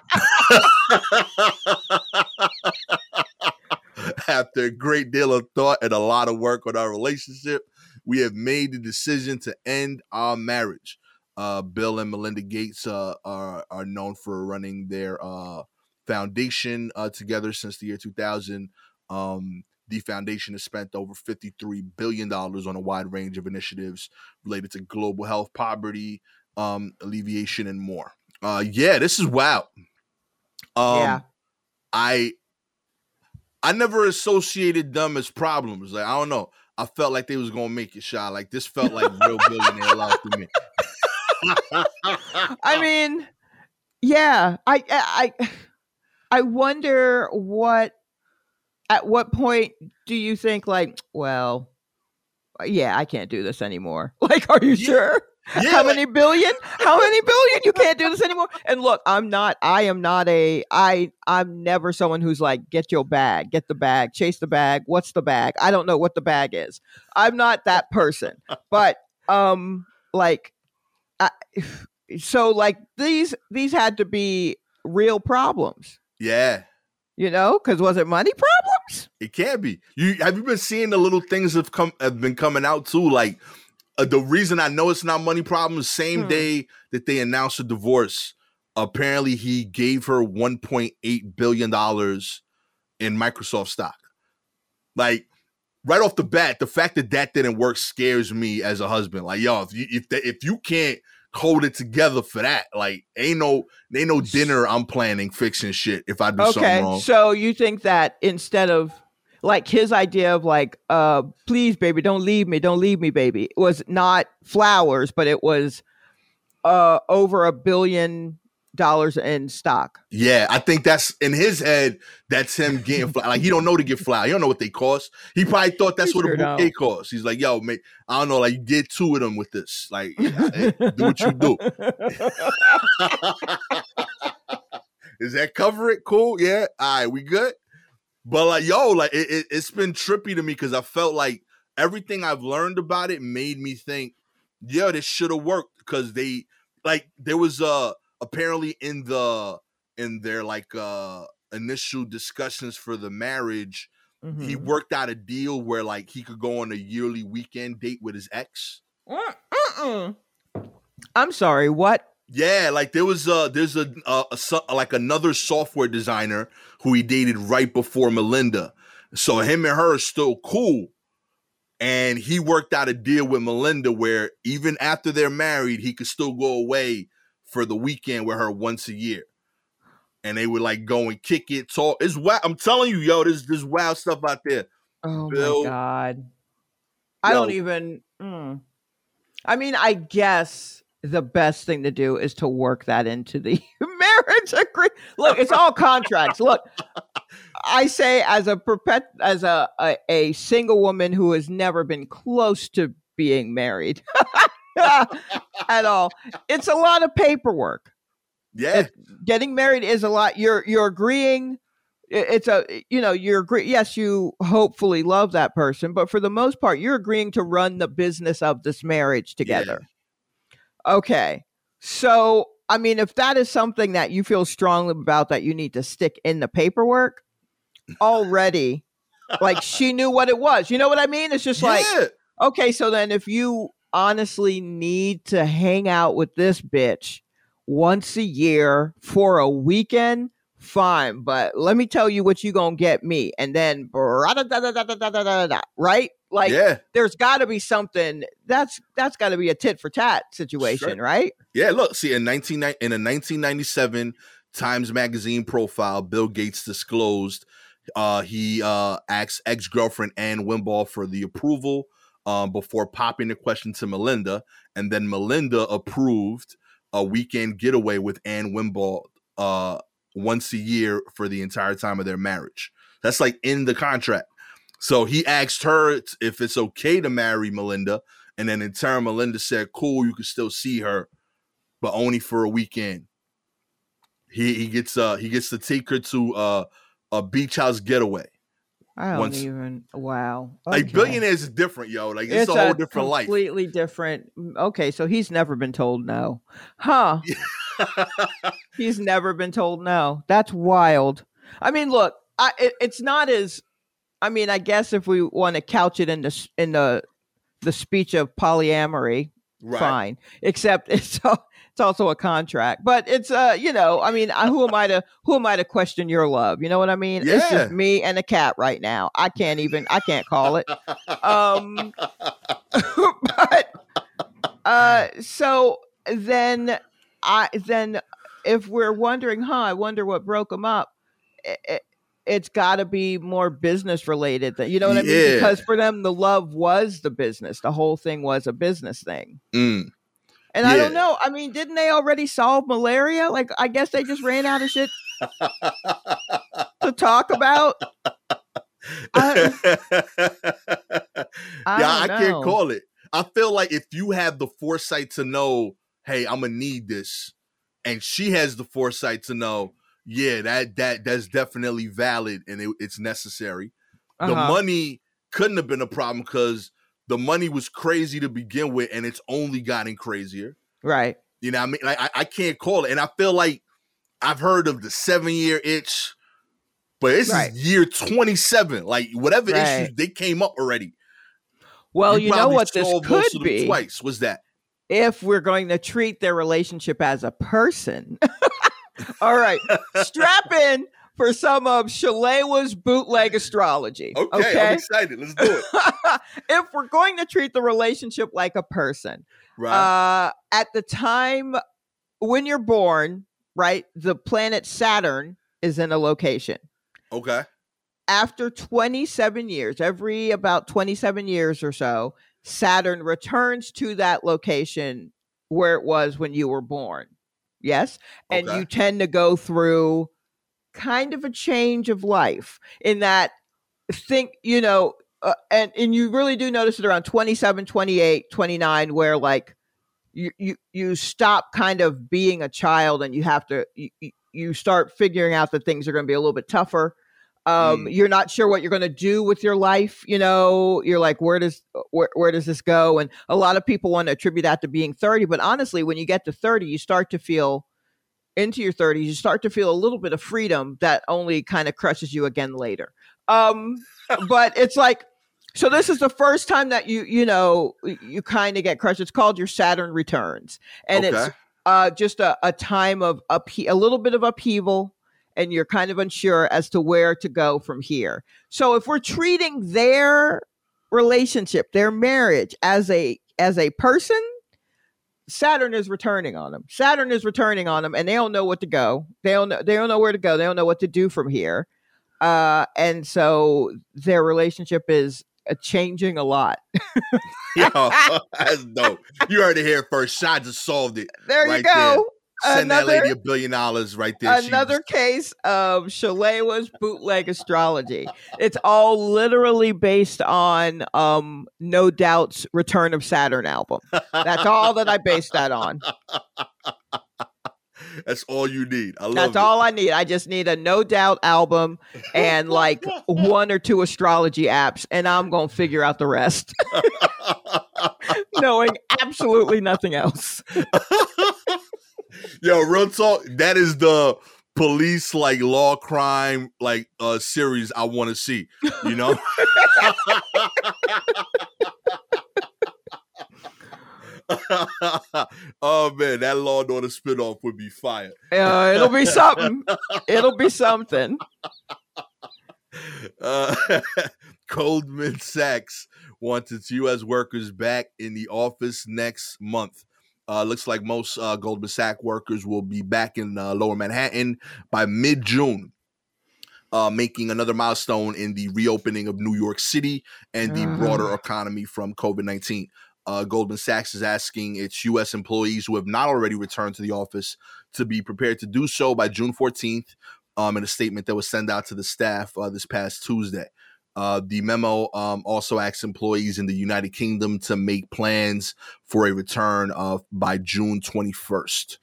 After a great deal of thought and a lot of work on our relationship, we have made the decision to end our marriage. Uh, Bill and Melinda Gates uh, are are known for running their uh, foundation uh, together since the year 2000. Um, the foundation has spent over 53 billion dollars on a wide range of initiatives related to global health, poverty, um, alleviation, and more. Uh, yeah, this is wow. Um, Yeah. I I never associated them as problems. Like I don't know. I felt like they was gonna make it shy. Like this felt like real billionaire life to me. I mean, yeah. I I I- wonder what at what point do you think like, well, yeah, I can't do this anymore. Like, are you Yeah, sure? yeah, How like- many billion? How many billion? You can't do this anymore. And look, I'm not. I am not a. I. I'm never someone who's like, get your bag, get the bag, chase the bag. What's the bag? I don't know what the bag is. I'm not that person. But um, like, I, so like these these had to be real problems, yeah. you know? Because was it money problems? It can be. You have you been seeing the little things have come have been coming out too? Like uh, the reason I know it's not money problems. Same Hmm. day that they announced a divorce, apparently he gave her 1.8 billion dollars in Microsoft stock. Like right off the bat, the fact that that didn't work scares me as a husband. Like yo, if you if the, if you can't hold it together for that, like ain't no ain't no dinner I'm planning fixing shit if I do something Okay, wrong. so you think that instead of like his idea of like, uh, please, baby, don't leave me, don't leave me, baby, was not flowers, but it was uh over a billion dollars in stock. Yeah, I think that's in his head. That's him getting fly. Like he don't know to get fly. He don't know what they cost. He probably thought that's He what sure a don't. bouquet costs. He's like, yo, mate, I don't know. Like you get two of them with this. Like do what you do. Is that cover it? Cool. Yeah. All right, we good. But like, yo, like it, it, it's been trippy to me because I felt like everything I've learned about it made me think, yeah, this should have worked because they like there was uh apparently in the in their like uh initial discussions for the marriage, he Mhm. worked out a deal where like he could go on a yearly weekend date with his ex. Mm, mm-mm. I'm sorry, what? Yeah, like there was uh there's a, a, a like another software designer who he dated right before Melinda. So him and her are still cool. And he worked out a deal with Melinda where even after they're married, he could still go away for the weekend with her once a year. And they would like go and kick it, talk. It's wild. I'm telling you, yo, there's there's wild stuff out there. Oh Bill- my god. I don't even mm. I mean, I guess the best thing to do is to work that into the marriage agreement. Look, it's all contracts. Look, I say as a perpet as a, a a single woman who has never been close to being married at all. It's a lot of paperwork. Yeah. It- getting married is a lot you're you're agreeing it's a you know you're agree yes you hopefully love that person but for the most part you're agreeing to run the business of this marriage together okay so i mean if that is something that you feel strongly about that you need to stick in the paperwork already like she knew what it was you know what i mean it's just like. Okay, so then if you honestly need to hang out with this bitch once a year for a weekend, fine, but let me tell you what you gonna get me, and then right? Like, yeah, there's got to be something that's that's got to be a tit for tat situation, Sure. right? yeah. Look, see, in nineteen in a nineteen ninety seven Times Magazine profile, Bill Gates disclosed uh, he uh, asked ex girlfriend Ann Winblad for the approval um, before popping the question to Melinda, and then Melinda approved a weekend getaway with Ann Winblad uh, once a year for the entire time of their marriage. That's like in the contract. So he asked her if it's okay to marry Melinda, and then in turn, Melinda said, "Cool, you can still see her, but only for a weekend." He he gets uh he gets to take her to uh a beach house getaway. I don't Once- even. Wow. Like billionaires is different, yo. Like it's, a whole different life. completely different. Okay, so he's never been told no, huh? he's never been told no. That's wild. I mean, look, I, it, it's not as. I mean, I guess if we want to couch it in the in the the speech of polyamory, right. fine. Except it's al- it's also a contract, but it's uh, you know, I mean, who am I to who am I to question your love? You know what I mean? It's just me and a cat right now. I can't even. I can't call it. Um, but uh, so then I then if we're wondering, huh? I wonder what broke them up. It, it, it's got to be more business related. That you know what I mean? Yeah. Because for them, the love was the business. The whole thing was a business thing. Mm. And I don't know. I mean, didn't they already solve malaria? Like, I guess they just ran out of shit to talk about. I- I yeah, I can't call it. I feel like if you have the foresight to know, hey, I'm gonna need this, and she has the foresight to know, yeah, that that that's definitely valid and it, it's necessary. The Uh-huh. money couldn't have been a problem because the money was crazy to begin with, and it's only gotten crazier. Right. You know, what I mean, like I, I can't call it, and I feel like I've heard of the seven year itch, but this Right. is year twenty seven. Like whatever Right. issues they came up already. Well, you, know what this could be twice. Was that? if we're going to treat their relationship as a person. All right. Strap in for some of Shalewa's bootleg astrology. Okay, I'm excited. Let's do it. if we're going to treat the relationship like a person, Right. uh, at the time when you're born, right, the planet Saturn is in a location. okay. After 27 years, every about 27 years or so, Saturn returns to that location where it was when you were born. Yes. And Okay. you tend to go through kind of a change of life in that think, you know, uh, and, and you really do notice it around 27, 28, 29, where like you, you, you stop kind of being a child and you have to, you, you- start figuring out that things are going to be a little bit tougher. Um, You're not sure what you're going to do with your life. You know, you're like, where does where, where does this go? And a lot of people want to attribute that to being 30, but honestly, when you get to 30, you start to feel into your 30s, you start to feel a little bit of freedom that only kind of crushes you again later. Um, but it's like, so this is the first time that you you know you kind of get crushed. It's called your Saturn returns, and it's uh, just a, a time of uphe- a little bit of upheaval, and you're kind of unsure as to where to go from here. So if we're treating their relationship, their marriage as a as a person, Saturn is returning on them. Saturn is returning on them, and they don't know what to go. They don't know. They don't know where to go. They don't know what to do from here. Uh, and so their relationship is uh, changing a lot. Yo, that's dope. You heard it here first. Shot just solved it. There Right you go. Send that lady a billion dollars right there. Another just- case of Shalewa's bootleg astrology. It's all literally based on um No Doubt's Return of Saturn album. That's all that I based that on. That's all you need. I love That's it. all I need. I just need a No Doubt album and like one or two astrology apps, and I'm gonna figure out the rest, knowing absolutely nothing else. Yo, real talk. That is the police like law crime like uh series I want to see. You know. oh man, that Law and Order spinoff would be fire. Uh, it'll be something. it'll be something. Uh, Goldman Sachs wants its U.S. workers back in the office next month. Uh, looks like most uh, Goldman Sachs workers will be back in uh, Lower Manhattan by mid June, uh, making another milestone in the reopening of New York City and the broader economy from COVID 19. Uh, Goldman Sachs is asking its U.S. employees who have not already returned to the office to be prepared to do so by June 14th um, in a statement that was sent out to the staff uh, this past Tuesday. Uh, the memo um, also asks employees in the United Kingdom to make plans for a return of by June 21st.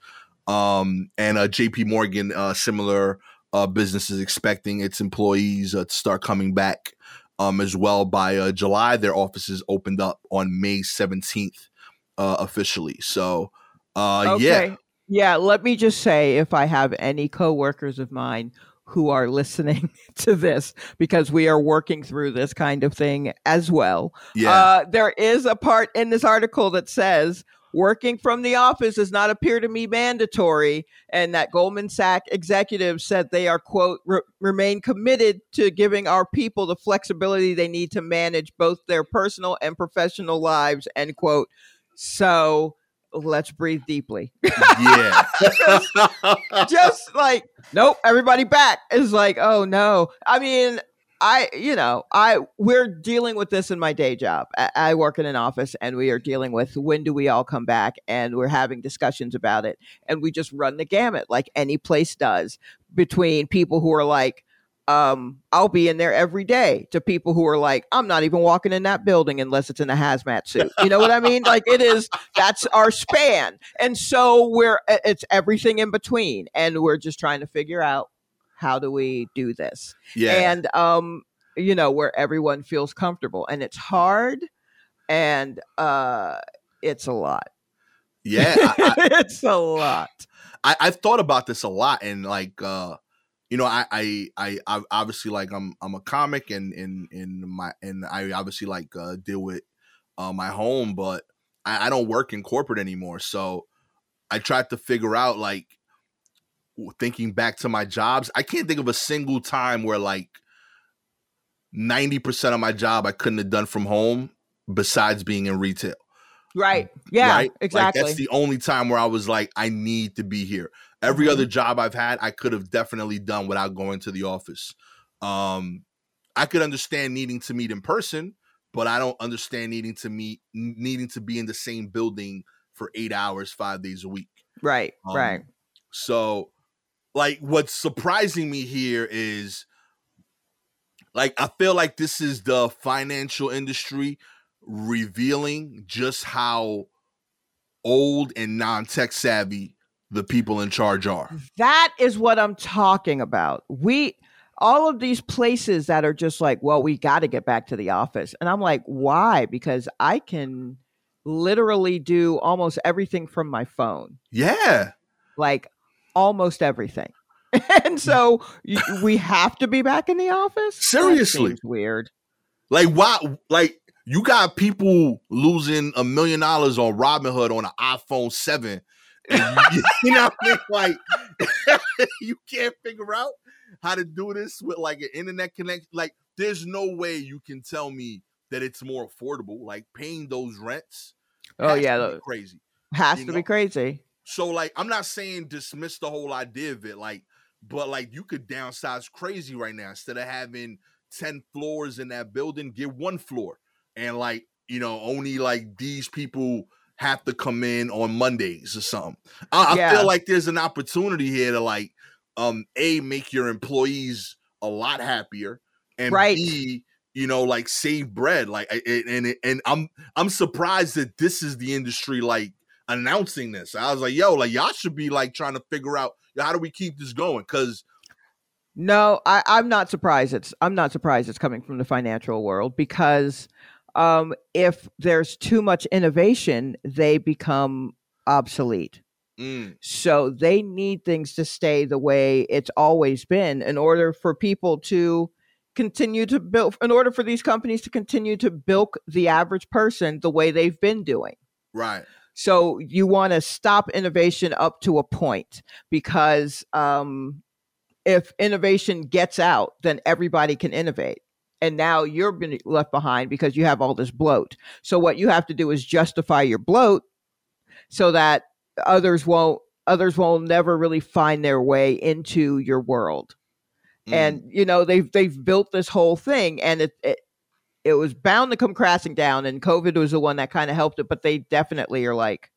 Um, and uh, JP Morgan, uh, similar uh, businesses expecting its employees uh, to start coming back um, as well by uh, July. Their offices opened up on May 17th uh, officially. So, uh, Okay. yeah, Yeah, let me just say if I have any coworkers of mine who are listening to this because we are working through this kind of thing as well. yeah, Uh, there is a part in this article that says working from the office does not appear to be mandatory, and that Goldman Sachs executives said they are, quote, re- remain committed to giving our people the flexibility they need to manage both their personal and professional lives, end quote. So let's breathe deeply. yeah. Just like, nope, everybody back. It's like, oh no. I mean, I, you know, I we're dealing with this in my day job. I, I work in an office, and we are dealing with when do we all come back, and we're having discussions about it, and we just run the gamut like any place does between people who are like, um, I'll be in there every day to people who are like, I'm not even walking in that building unless it's in a hazmat suit. You know what I mean? Like it is that's our span. And so we're it's everything in between. And we're just trying to figure out how do we do this? yeah. And um, you know, where everyone feels comfortable. And it's hard and uh it's a lot. yeah. I, I, it's a lot. I, I've thought about this a lot, and like, uh, you know, I, I, I, I obviously like I'm, I'm a comic, and and and my, and I obviously like uh, deal with uh, my home, but I, I don't work in corporate anymore. So I tried to figure out, like, thinking back to my jobs, I can't think of a single time where like ninety percent of my job I couldn't have done from home, besides being in retail Right. Yeah, right? exactly. Like that's the only time where I was like, I need to be here. Every other job I've had, I could have definitely done without going to the office. Um, I could understand needing to meet in person, but I don't understand needing to meet needing to be in the same building for eight hours, five days a week. right, Um, right. So, like, what's surprising me here is, like, I feel like this is the financial industry revealing just how old and non-tech savvy the people in charge are. That is what I'm talking about. We all of these places that are just like, well, we got to get back to the office. And I'm like, why? Because I can literally do almost everything from my phone. Yeah. Like almost everything. and so we have to be back in the office? Seriously. weird. Like why like you got people losing a million dollars on Robinhood on an iPhone 7. You, know what I mean? Like you can't figure out how to do this with like an internet connection. Like there's no way you can tell me that it's more affordable. Like paying those rents. Oh yeah, the- crazy. has to know? be crazy. So like I'm not saying dismiss the whole idea of it, like, but like you could downsize crazy right now instead of having 10 floors in that building, get one floor. And like, you know, only like these people have to come in on Mondays or something. I, I feel like there's an opportunity here to like um A make your employees a lot happier and Right. B you know like save bread like and and, and I'm I'm surprised that this is the industry like announcing this. I was like, yo, like y'all should be like trying to figure out how do we keep this going? Because No, I, I'm not surprised. It's I'm not surprised it's coming from the financial world because um, if there's too much innovation, they become obsolete. mm, So they need things to stay the way it's always been in order for people to continue to build. In order for these companies to continue to bilk the average person the way they've been doing. right, So you want to stop innovation up to a point because um, if innovation gets out, then everybody can innovate. And now you're being left behind because you have all this bloat. So what you have to do is justify your bloat so that others won't others will never really find their way into your world. Mm. And you know they've they've built this whole thing, and it, it it was bound to come crashing down. And COVID was the one that kind of helped it, but they definitely are like,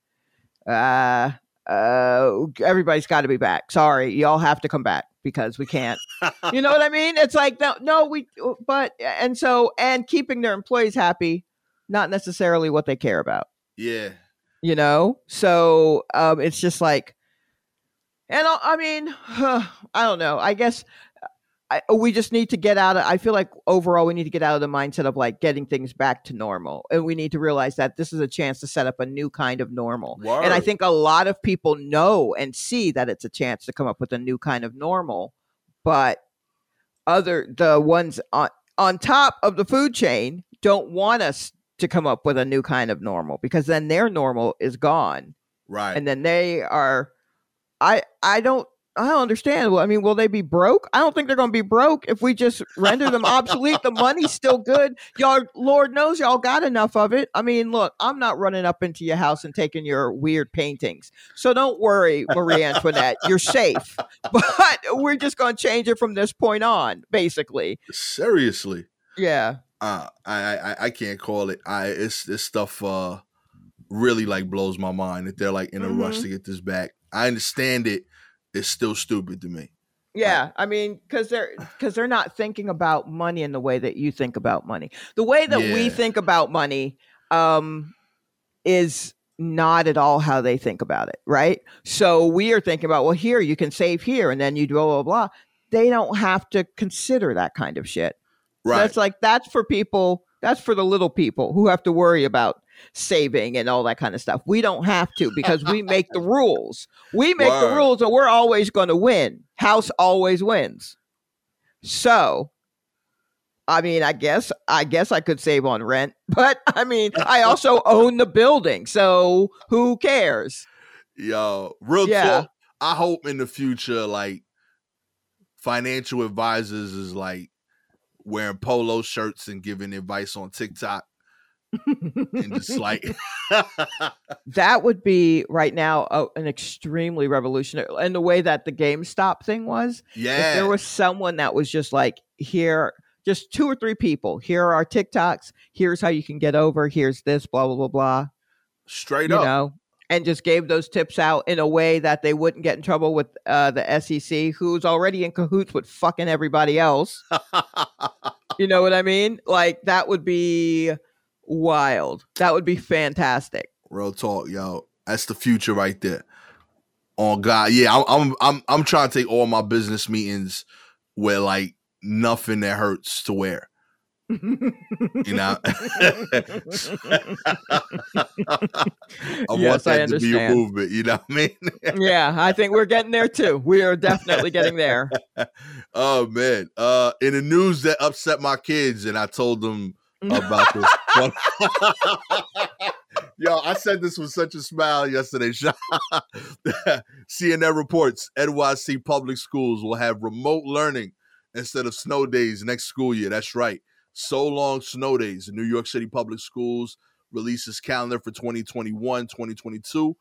uh, uh, everybody's got to be back. Sorry, y'all have to come back because we can't. you know what I mean? It's like no, no, we, but and so and keeping their employees happy, not necessarily what they care about. Yeah, you know. So um, it's just like, and I, I mean, huh, I don't know. I guess I, oh, we just need to get out of i feel like overall we need to get out of the mindset of like getting things back to normal. And we need to realize that this is a chance to set up a new kind of normal. Word. and i think a lot of people know and see that it's a chance to come up with a new kind of normal. But other the ones on on top of the food chain don't want us to come up with a new kind of normal because then their normal is gone. Right. And then they are i i don't I don't understand. Well, I mean, will they be broke? I don't think they're going to be broke if we just render them obsolete. The money's still good. Y'all, Lord knows y'all got enough of it. I mean, look, I'm not running up into your house and taking your weird paintings. So don't worry, Marie Antoinette. You're safe. But we're just going to change it from this point on, basically. Seriously. Yeah. Uh, I, I I can't call it. I it's this stuff uh really like blows my mind that they're like in a mm-hmm. rush to get this back. I understand it is still stupid to me. Yeah, like, I mean, because they're because they're not thinking about money in the way that you think about money. The way that yeah. we think about money um, is not at all how they think about it, right? So we are thinking about, well, here you can save here, and then you do blah blah blah. They don't have to consider that kind of shit. Right. That's like that's for people. That's for the little people who have to worry about saving and all that kind of stuff. We don't have to because we make the rules. We make Word. the rules and we're always going to win. House always wins. So, I mean, I guess I guess I could save on rent, but I mean, I also own the building. So, who cares? Yo, real yeah. talk. I hope in the future like financial advisors is like wearing polo shirts and giving advice on TikTok and just like that would be right now a, an extremely revolutionary and the way that the GameStop thing was. Yeah, there was someone that was just like here, just two or three people. Here are our TikToks. Here's how you can get over. Here's this. Blah blah blah blah. Straight you up, know, and just gave those tips out in a way that they wouldn't get in trouble with uh, the SEC, who's already in cahoots with fucking everybody else. you know what I mean? Like that would be wild. That would be fantastic. Real talk, yo. That's the future right there. Oh God, yeah. I'm I'm I'm I'm trying to take all my business meetings where like nothing that hurts to wear. you know, I yes, want that I to be a movement. You know what I mean? yeah, I think we're getting there too. We are definitely getting there. oh man! Uh, in the news that upset my kids, and I told them about this. Yo, I said this with such a smile yesterday. CNN reports NYC public schools will have remote learning instead of snow days next school year. That's right. So long snow days. New York City Public Schools releases calendar for 2021 2022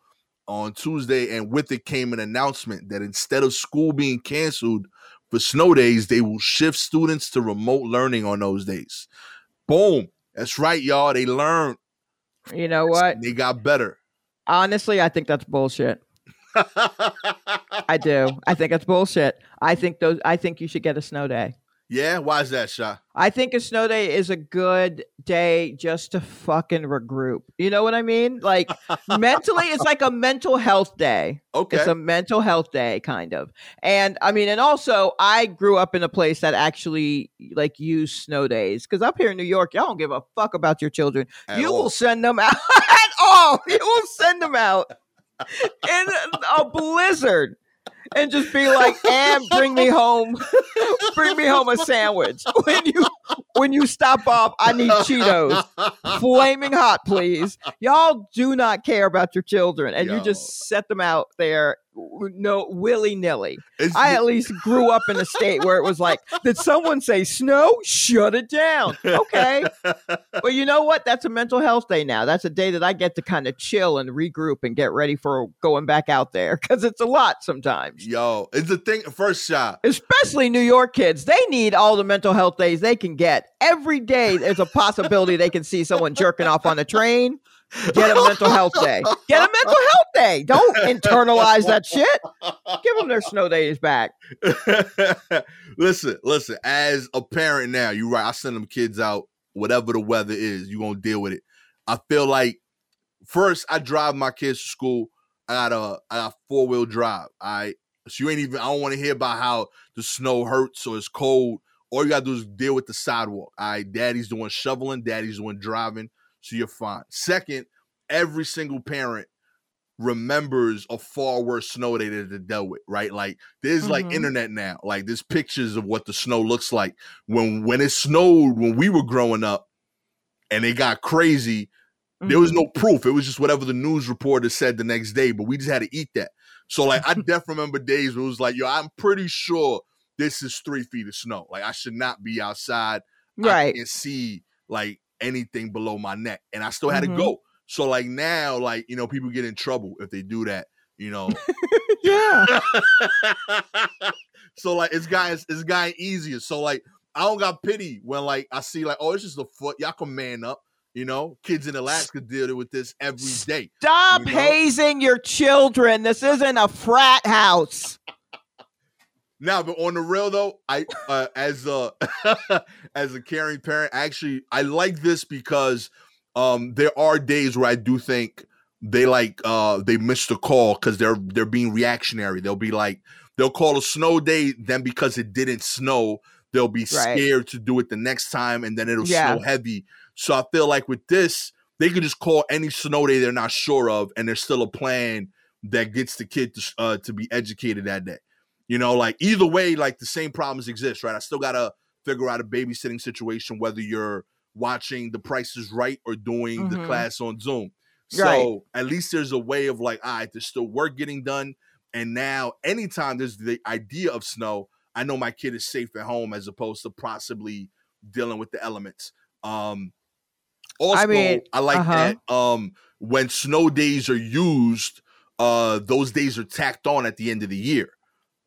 on Tuesday. And with it came an announcement that instead of school being canceled for snow days, they will shift students to remote learning on those days. Boom. That's right, y'all. They learned. You know what? They got better. Honestly, I think that's bullshit. I do. I think it's bullshit. I think those. I think you should get a snow day. Yeah, why is that, Shaw? I think a snow day is a good day just to fucking regroup. You know what I mean? Like mentally, it's like a mental health day. Okay. It's a mental health day, kind of. And I mean, and also, I grew up in a place that actually like use snow days because up here in New York, y'all don't give a fuck about your children. At you all. will send them out at all. You will send them out in a blizzard and just be like, and bring me home, bring me home a sandwich. When you when you stop off, I need Cheetos, flaming hot, please. Y'all do not care about your children, and Yo. you just set them out there, no willy nilly. I at least grew up in a state where it was like, did someone say snow? Shut it down. Okay. well, you know what? That's a mental health day now. That's a day that I get to kind of chill and regroup and get ready for going back out there because it's a lot sometimes. Yo, it's the thing. First shot. Especially New York kids. They need all the mental health days they can get. Every day there's a possibility they can see someone jerking off on the train. Get a mental health day. Get a mental health day. Don't internalize that shit. Give them their snow days back. listen, listen. As a parent now, you're right. I send them kids out, whatever the weather is, you gonna deal with it. I feel like first I drive my kids to school. I got a I got four wheel drive. I so you ain't even. I don't want to hear about how the snow hurts or it's cold. All you gotta do is deal with the sidewalk. All right, daddy's doing shoveling, daddy's doing driving, so you're fine. Second, every single parent remembers a far worse snow day that they dealt with, right? Like there's like Mhm. internet now, like there's pictures of what the snow looks like when when it snowed when we were growing up, and it got crazy. There was Mhm. no proof. It was just whatever the news reporter said the next day, but we just had to eat that. So like I definitely remember days where it was like, yo, I'm pretty sure this is three feet of snow. Like I should not be outside. I right. can't see like anything below my neck. And I still had Mhm. to go. So like now, like, you know, people get in trouble if they do that, you know. Yeah. so like it's gotten it's guy easier. So like I don't got pity when like I see like, oh, it's just a foot. Y'all can man up. You know, kids in Alaska deal with this every day. Stop You know? hazing your children. This isn't a frat house. Now, but on the real though, I uh, as a as a caring parent, actually I like this because um there are days where I do think they like uh they missed a call because they're they're being reactionary. They'll be like they'll call a snow day, then because it didn't snow, they'll be Right. scared to do it the next time, and then it'll Yeah. snow heavy. So I feel like with this, they could just call any snow day they're not sure of, and there's still a plan that gets the kid to uh, to be educated that day. You know, like either way, like the same problems exist, right? I still gotta figure out a babysitting situation, whether you're watching The Price is Right or doing the Mhm. class on Zoom. So Right. at least there's a way of like, all right, there's still work getting done. And now, anytime there's the idea of snow, I know my kid is safe at home as opposed to possibly dealing with the elements. Um, also, I, mean, like uh-huh. that um, when snow days are used, uh, those days are tacked on at the end of the year,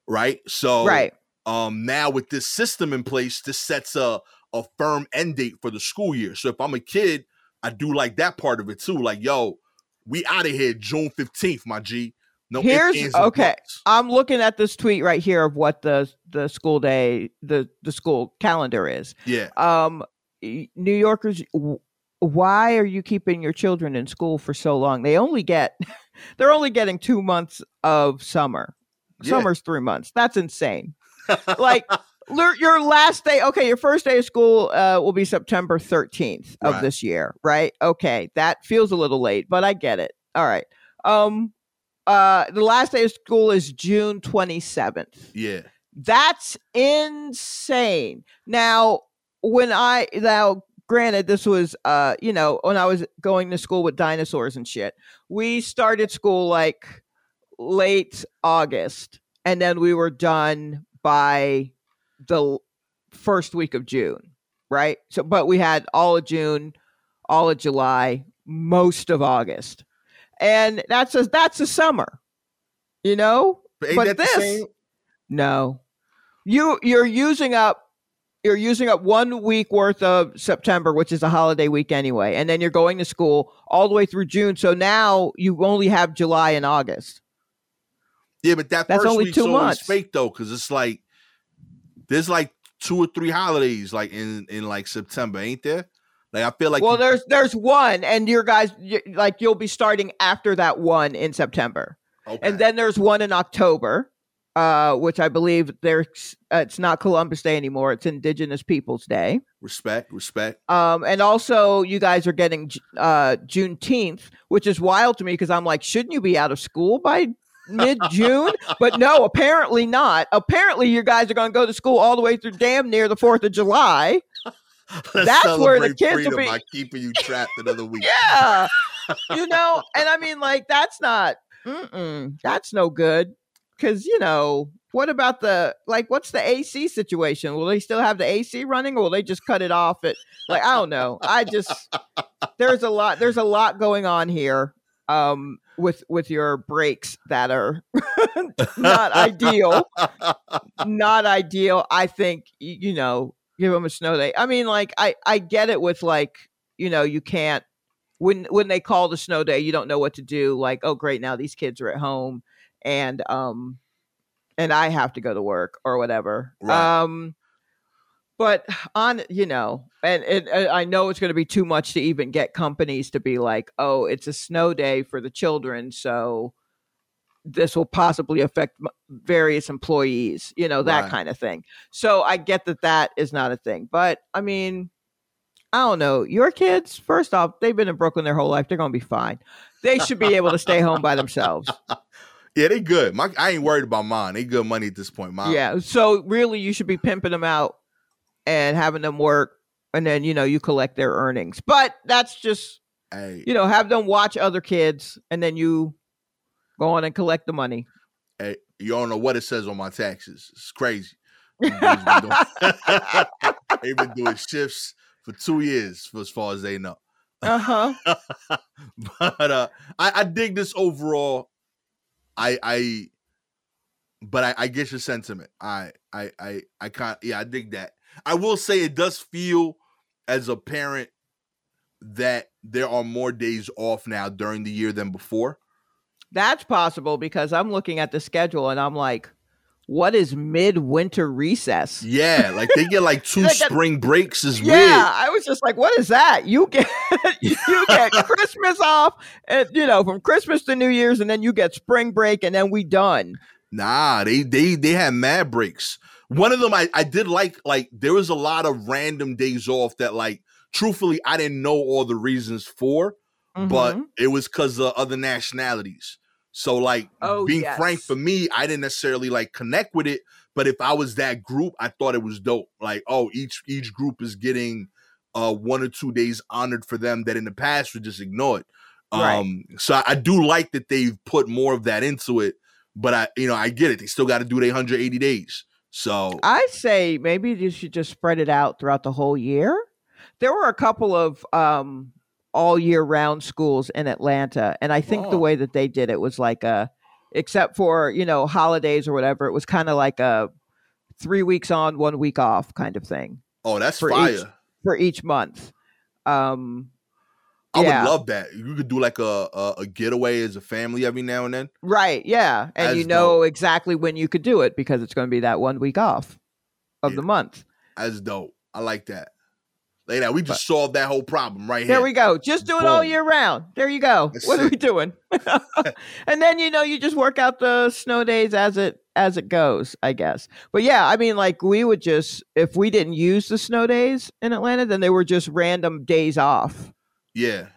right? So, right. um, now with this system in place, this sets a a firm end date for the school year. So if I'm a kid, I do like that part of it too. Like, yo, we out of here June 15th, my G. No, Here's- okay. I'm looking at this tweet right here of what the the school day the the school calendar is. Yeah. Um, New Yorkers, why are you keeping your children in school for so long? They only get they're only getting two months of summer. Yeah. Summer's three months. That's insane. like your last day okay your first day of school uh, will be september 13th of Right. this year right okay that feels a little late but i get it all right um uh the last day of school is june 27th yeah. that's insane now when i now granted this was uh you know when i was going to school with dinosaurs and shit we started school like late august and then we were done by the first week of june right so but we had all of june all of july most of august and that's a that's a summer you know But ain't But this- no. You you're using up you're using up one week worth of September, which is a holiday week anyway, and then you're going to school all the way through June. So now you only have July and August. Yeah, but that That's first only week's two always months. fake though, because it's like there's like two or three holidays like in in like September, ain't there? Like I feel like well, there's there's one, and your guys like you'll be starting after that one in September, okay. and then there's one in October, uh, which I believe there's uh, it's not Columbus Day anymore; it's Indigenous Peoples Day. respect, respect. Um, and also, you guys are getting uh, Juneteenth, which is wild to me because I'm like, shouldn't you be out of school by mid June, but no, apparently not. Apparently, you guys are going to go to school all the way through damn near the Fourth of July. That's where the kids will be by keeping you trapped another week. yeah, you know, and I mean, like that's not. that's no good because you know what about the like what's the AC situation? Will they still have the AC running or will they just cut it off at like I don't know. I just there's a lot there's a lot going on here um with with your breaks that are not ideal. not ideal. I think you know, give them a snow day. I mean like I I get it with like, you know, you can't when when they call the snow day, you don't know what to do like, oh great, now these kids are at home and um and I have to go to work or whatever. Right. Um, but on you know, and, and, and I know it's going to be too much to even get companies to be like, oh, it's a snow day for the children, so this will possibly affect various employees, you know, that right. kind of thing. So I get that that is not a thing, but I mean, I don't know. Your kids, first off, they've been in Brooklyn their whole life. They're going to be fine. They should be able to stay home by themselves. Yeah, they good. My, I ain't worried about mine. They good money at this point. Mine. Yeah. So really, you should be pimping them out and having them work, and then you know you collect their earnings. But that's just hey. you know have them watch other kids, and then you go on and collect the money. Hey, you don't know what it says on my taxes. It's crazy. They've been doing shifts for two years, for as far as they know. Uh huh. but uh, I, I dig this overall I I but I, I get your sentiment. I I I I can't yeah, I dig that. I will say it does feel as a parent that there are more days off now during the year than before. That's possible because I'm looking at the schedule and I'm like, what is midwinter recess? Yeah, like they get like two spring breaks is yeah, weird. I was just like, what is that? You get you get Christmas off, and you know, from Christmas to New Year's, and then you get spring break, and then we done. Nah, they they they had mad breaks. One of them I, I did like like there was a lot of random days off that like truthfully I didn't know all the reasons for, mm-hmm. but it was because of other nationalities. So like oh, being yes. frank for me, I didn't necessarily like connect with it, but if I was that group, I thought it was dope. Like, oh, each each group is getting uh one or two days honored for them that in the past were just ignored. Right. Um so I, I do like that they've put more of that into it, but I you know, I get it. They still got to do their 180 days. So I say maybe you should just spread it out throughout the whole year. There were a couple of um all year round schools in Atlanta. And I think the way that they did it was like a, except for, you know, holidays or whatever, it was kind of like a three weeks on, one week off kind of thing. Oh, that's for fire. Each, for each month. Um, I yeah. would love that. You could do like a, a, a getaway as a family every now and then. Right. Yeah. And as you know dope. exactly when you could do it because it's going to be that one week off of yeah. the month. As dope. I like that. Like that. We just but, solved that whole problem right there here. There we go. Just do it Boom. all year round. There you go. That's what it. are we doing? and then you know you just work out the snow days as it as it goes, I guess. But yeah, I mean like we would just if we didn't use the snow days in Atlanta, then they were just random days off. Yeah.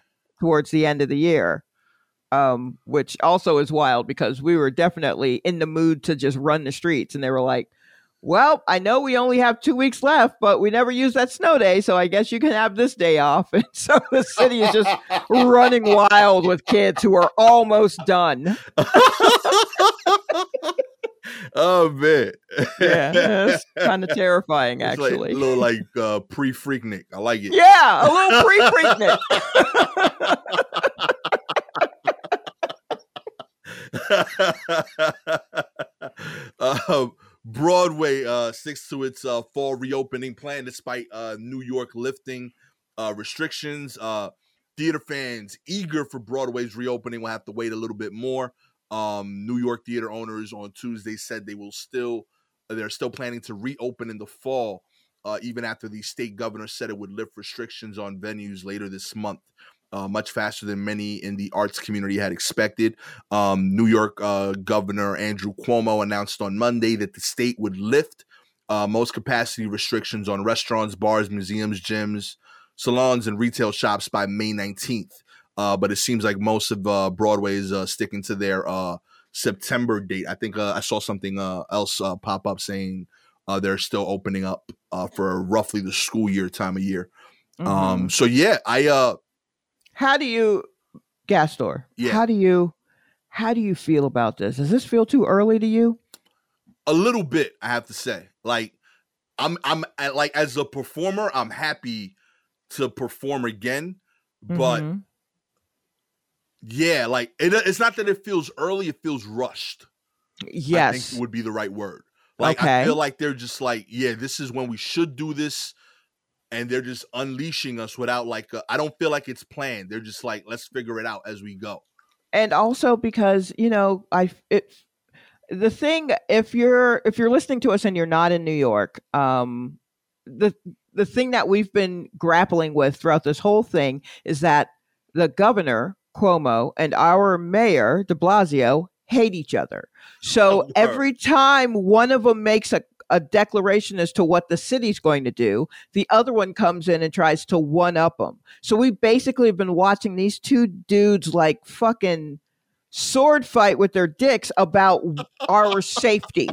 Towards the end of the year. Um, which also is wild because we were definitely in the mood to just run the streets and they were like, well, I know we only have two weeks left, but we never use that snow day, so I guess you can have this day off. And so the city is just running wild with kids who are almost done. oh man, yeah, it's kind of terrifying, it's actually. Like a little like uh, pre Freaknik. I like it. Yeah, a little pre Freaknik. um, Broadway uh, sticks to its uh, fall reopening plan despite uh, New York lifting uh, restrictions. Uh, theater fans eager for Broadway's reopening will have to wait a little bit more. Um, New York theater owners on Tuesday said they will still they're still planning to reopen in the fall, uh, even after the state governor said it would lift restrictions on venues later this month uh, much faster than many in the arts community had expected. Um, New York uh, Governor Andrew Cuomo announced on Monday that the state would lift uh, most capacity restrictions on restaurants, bars, museums, gyms, salons, and retail shops by May 19th. Uh, but it seems like most of uh, Broadway is uh, sticking to their September date. I think uh, I saw something uh, else uh, pop up saying uh, they're still opening up uh, for roughly the school year time of year. Mhm. Um, so yeah, I uh, how do you, Gastor? Yeah. How do you, how do you feel about this? Does this feel too early to you? a little bit. I have to say, like, I'm I'm like as a performer, I'm happy to perform again, but Mhm. Yeah, like it, it's not that it feels early; it feels rushed. I yes, would be the right word. Like I feel like they're just like, yeah, this is when we should do this, and they're just unleashing us without like. I I don't feel like it's planned. They're just like, let's figure it out as we go. and also because you know i it the thing if you're if you're listening to us and you're not in new york um the the thing that we've been grappling with throughout this whole thing is that the governor cuomo and our mayor de blasio hate each other so oh, every time one of them makes a a declaration as to what the city's going to do, the other one comes in and tries to one up them. So we basically have been watching these two dudes like fucking sword fight with their dicks about our safety.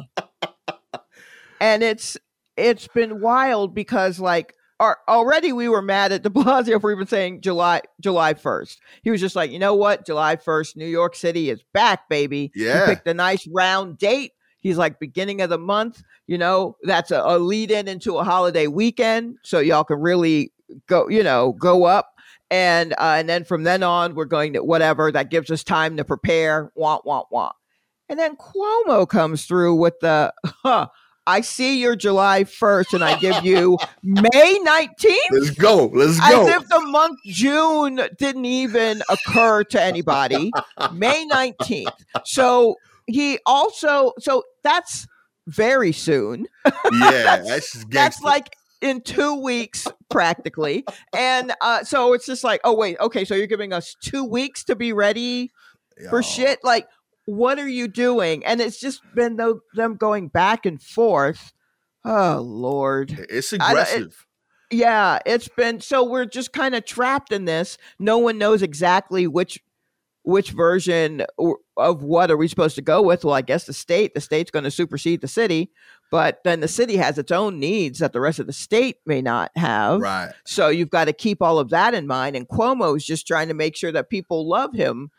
And it's it's been wild because like our, already we were mad at De Blasio for even saying July July first. He was just like, you know what, July first, New York City is back, baby. Yeah. He picked a nice round date. He's like beginning of the month. You know, that's a, a lead in into a holiday weekend, so y'all can really go. You know, go up. And uh, and then from then on, we're going to whatever that gives us time to prepare. Want want want. And then Cuomo comes through with the, huh, I see you're July 1st and I give you May 19th. Let's go. Let's go. As if the month June didn't even occur to anybody. May 19th. So he also, so that's very soon. yeah, that's just That's like in two weeks practically. And uh, so it's just like, oh, wait, okay, so you're giving us two weeks to be ready for shit. Like, what are you doing? And it's just been tho- them going back and forth. Oh Lord, It's I it- aggressive. yeah, it's been so we're just kind of trapped in this. No one knows exactly which which version of what are we supposed to go with. Well, I guess the state. The state's going to supersede the city, but then the city has its own needs that the rest of the state may not have. right. So you've got to keep all of that in mind. And Cuomo is just trying to make sure that people love him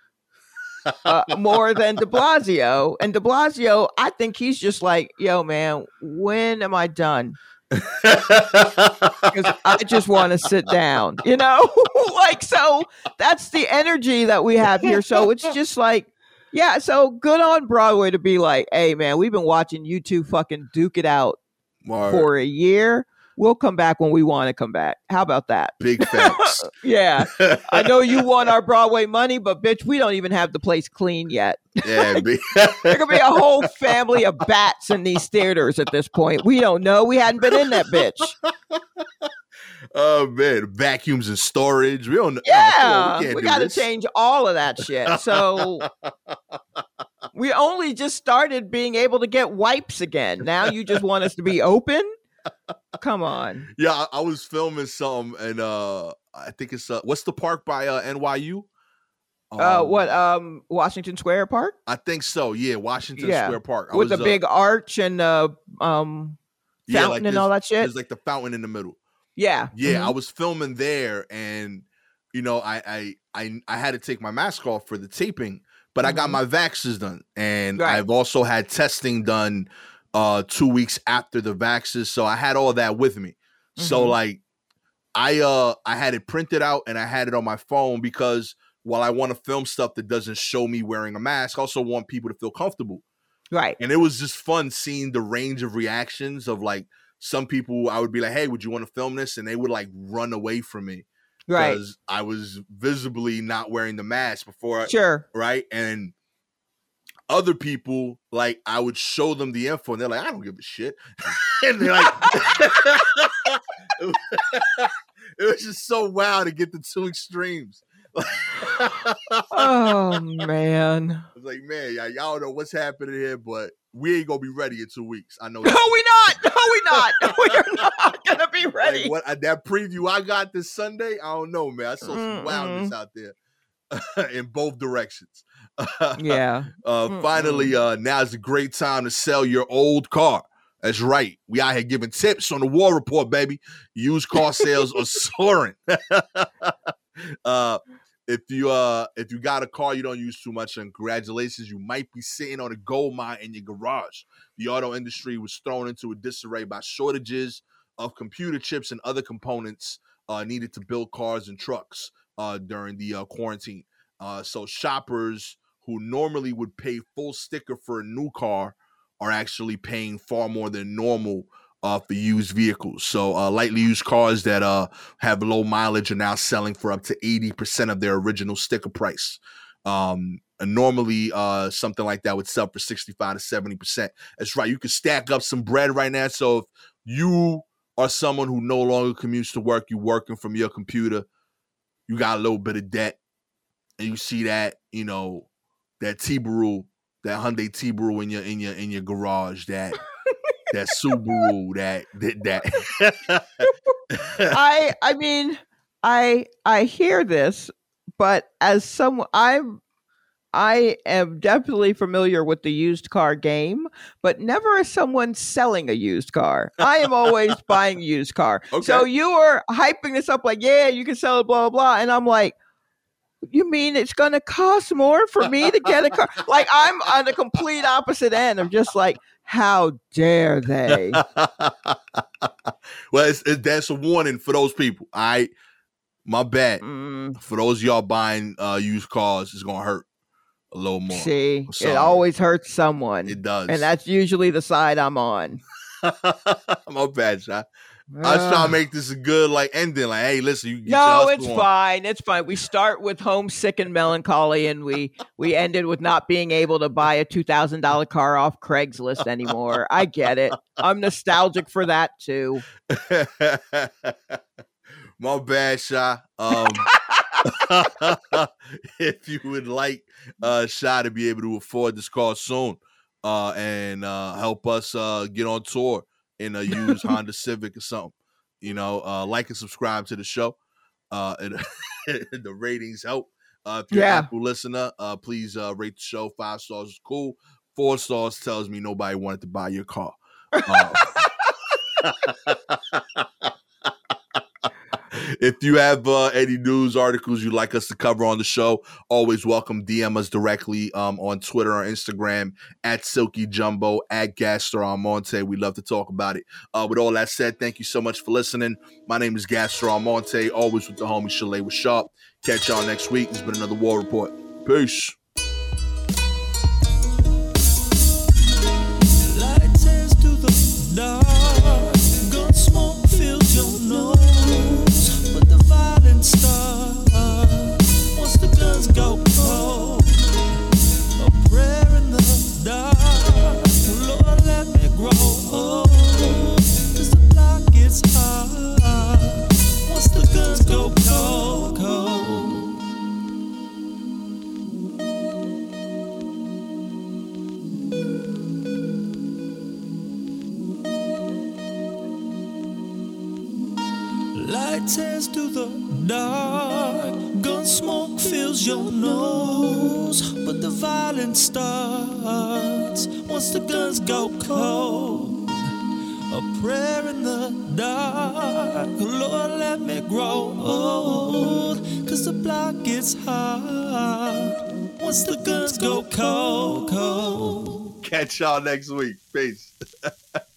uh, more than De Blasio. And De Blasio, I think he's just like, yo, man, when am I done? Because I just want to sit down, you know? like, so that's the energy that we have here. So it's just like, yeah, so good on Broadway to be like, hey, man, we've been watching you two fucking duke it out Word. for a year. We'll come back when we want to come back. How about that? Big facts. Yeah. I know you want our Broadway money, but bitch, we don't even have the place clean yet. yeah, big. There could be a whole family of bats in these theaters at this point. We don't know. We hadn't been in that bitch. oh man, vacuums and storage. We don't. know. Oh, yeah. Oh, we can't got to change all of that shit. So we only just started being able to get wipes again. Now you just want us to be open? Come on. Yeah, I, I was filming some, and uh I think it's uh, what's the park by uh, NYU? Uh, Um, what? Um, Washington Square Park I think so. Yeah, Washington Yeah, Square Park. I with the was, uh, big arch and the um yeah, fountain and all that shit. There's like the fountain in the middle. Yeah, Yeah, mhm. I was filming there, and you know, I I I, I had to take my mask off for the taping, but I got Mhm. my vaxes done, and Right. I've also had testing done uh two weeks after the vaxes, so I had all that with me. So Mhm. like, I uh I had it printed out and I had it on my phone because while I want to film stuff that doesn't show me wearing a mask, I also want people to feel comfortable right. and it was just fun seeing the range of reactions of like some people I would be like, "Hey, would you want to film this?" and they would like run away from me Right. because I was visibly not wearing the mask before, I, Sure. right? And other people like I would show them the info and they're like, "I don't give a shit," and they're like, it was just so wild to get the two extremes. Oh man. I was like, man, y'all, y'all know what's happening here, but we ain't gonna be ready in two weeks. I know No, we not. No, we not. We are not gonna be ready. Like what uh, that preview I got this Sunday, I don't know, man. I saw some Mm-mm. wildness out there. in both directions. Yeah. Uh, finally, uh, now's a great time to sell your old car. That's right. We out here giving tips on the war report, baby. Used car sales are soaring. uh, if you uh if you got a car you don't use too much, congratulations, you might be sitting on a gold mine in your garage. The auto industry was thrown into a disarray by shortages of computer chips and other components uh, needed to build cars and trucks uh, during the uh, quarantine. Uh, so shoppers who normally would pay full sticker for a new car are actually paying far more than normal uh, for used vehicles. So uh, lightly used cars that uh, have low mileage are now selling for up to 80% of their original sticker price. Um, and normally uh, something like that would sell for 65 to 70%. That's right. You can stack up some bread right now. So if you are someone who no longer commutes to work, you're working from your computer, you got a little bit of debt, and you see that, you know, that Subaru, that Hyundai Subaru in your in your in your garage, that that Subaru, that that. that. I I mean, I I hear this, but as someone I'm I am definitely familiar with the used car game, but never as someone selling a used car. I am always buying a used car. Okay. So you are hyping this up like, yeah, you can sell it, blah, blah, blah. And I'm like, you mean it's going to cost more for me to get a car? like I'm on the complete opposite end. I'm just like, how dare they? well, it's, it, that's a warning for those people. I, my bad. Mm. For those y'all buying uh, used cars, it's gonna hurt a little more. See, it always hurts someone. It does, and that's usually the side I'm on. my bad, I was trying to make this a good like ending. Like, hey, listen, you no, it's on. fine. It's fine. We start with homesick and melancholy, and we we ended with not being able to buy a two thousand dollar car off Craigslist anymore. I get it. I'm nostalgic for that too. My bad, Sha. Um, if you would like uh Sha to be able to afford this car soon, uh, and uh help us uh get on tour in a used Honda Civic or something. You know, uh, like and subscribe to the show. Uh, and the ratings help. Uh, if you're yeah. an Apple listener, uh, please uh, rate the show. Five stars is cool. Four stars tells me nobody wanted to buy your car. Uh, if you have uh, any news articles you'd like us to cover on the show, always welcome. DM us directly um, on Twitter or Instagram at Silky Jumbo at Gastor Almonte. We love to talk about it. Uh, with all that said, thank you so much for listening. My name is Gastor Almonte, always with the homie Shalewa Sharpe. Catch y'all next week. It's been another War Report. Peace. Violence starts once the guns go cold. A prayer in the dark, Lord, let me grow old. Cause the block gets hard once the guns go cold, cold. Catch y'all next week. Peace.